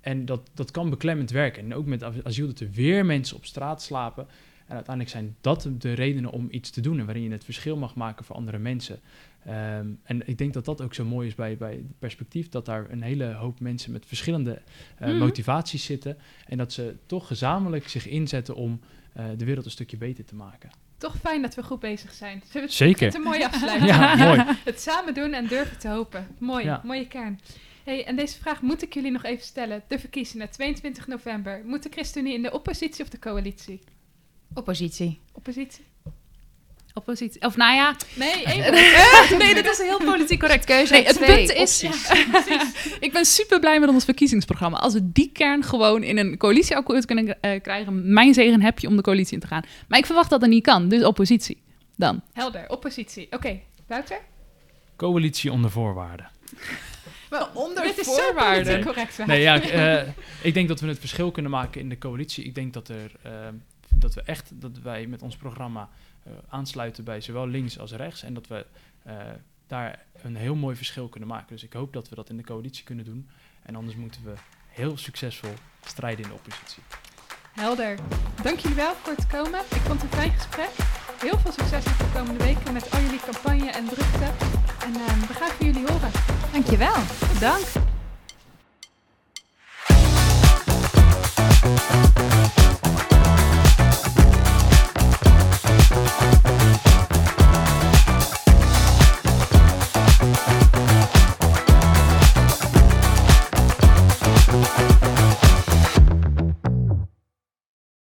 En dat, dat kan beklemmend werken. En ook met asiel dat er weer mensen op straat slapen. En uiteindelijk zijn dat de redenen om iets te doen en waarin je het verschil mag maken voor andere mensen. Um, en ik denk dat dat ook zo mooi is bij, bij het perspectief, dat daar een hele hoop mensen met verschillende uh, mm -hmm. motivaties zitten. En dat ze toch gezamenlijk zich inzetten om uh, de wereld een stukje beter te maken. Toch fijn dat we goed bezig zijn. Zullen we het, Zeker. Het een mooi afsluiten. ja, mooi. Het samen doen en durven te hopen. Mooi, ja. mooie kern. Hey, en deze vraag moet ik jullie nog even stellen. De verkiezingen, 22 november. Moet de ChristenUnie in de oppositie of de coalitie? Oppositie. Oppositie. Oppositie. Of nou ja. Nee, nee, dat is heel politiek correct. Keuze nee, het twee. punt is. Ja, ik ben super blij met ons verkiezingsprogramma. Als we die kern gewoon in een coalitieakkoord kunnen uh, krijgen, mijn zegen heb je om de coalitie in te gaan. Maar ik verwacht dat dat niet kan. Dus oppositie. Dan. Helder, oppositie. Oké, okay. Wouter? Coalitie onder voorwaarden. Maar onder Dit voorwaarden. Is zo correct. Nee, ja, uh, ik denk dat we het verschil kunnen maken in de coalitie. Ik denk dat er. Uh, dat we echt, dat wij met ons programma uh, eh, aansluiten bij zowel links als rechts. En dat we eh, daar een heel mooi verschil kunnen maken. Dus ik hoop dat we dat in de coalitie kunnen doen. En anders moeten we heel succesvol strijden in de oppositie. Helder. Dank jullie wel voor het komen. Ik vond het een fijn gesprek. Heel veel succes voor de komende weken met al jullie campagne en drukte. En eh, we gaan van jullie horen. Dankjewel. Dank.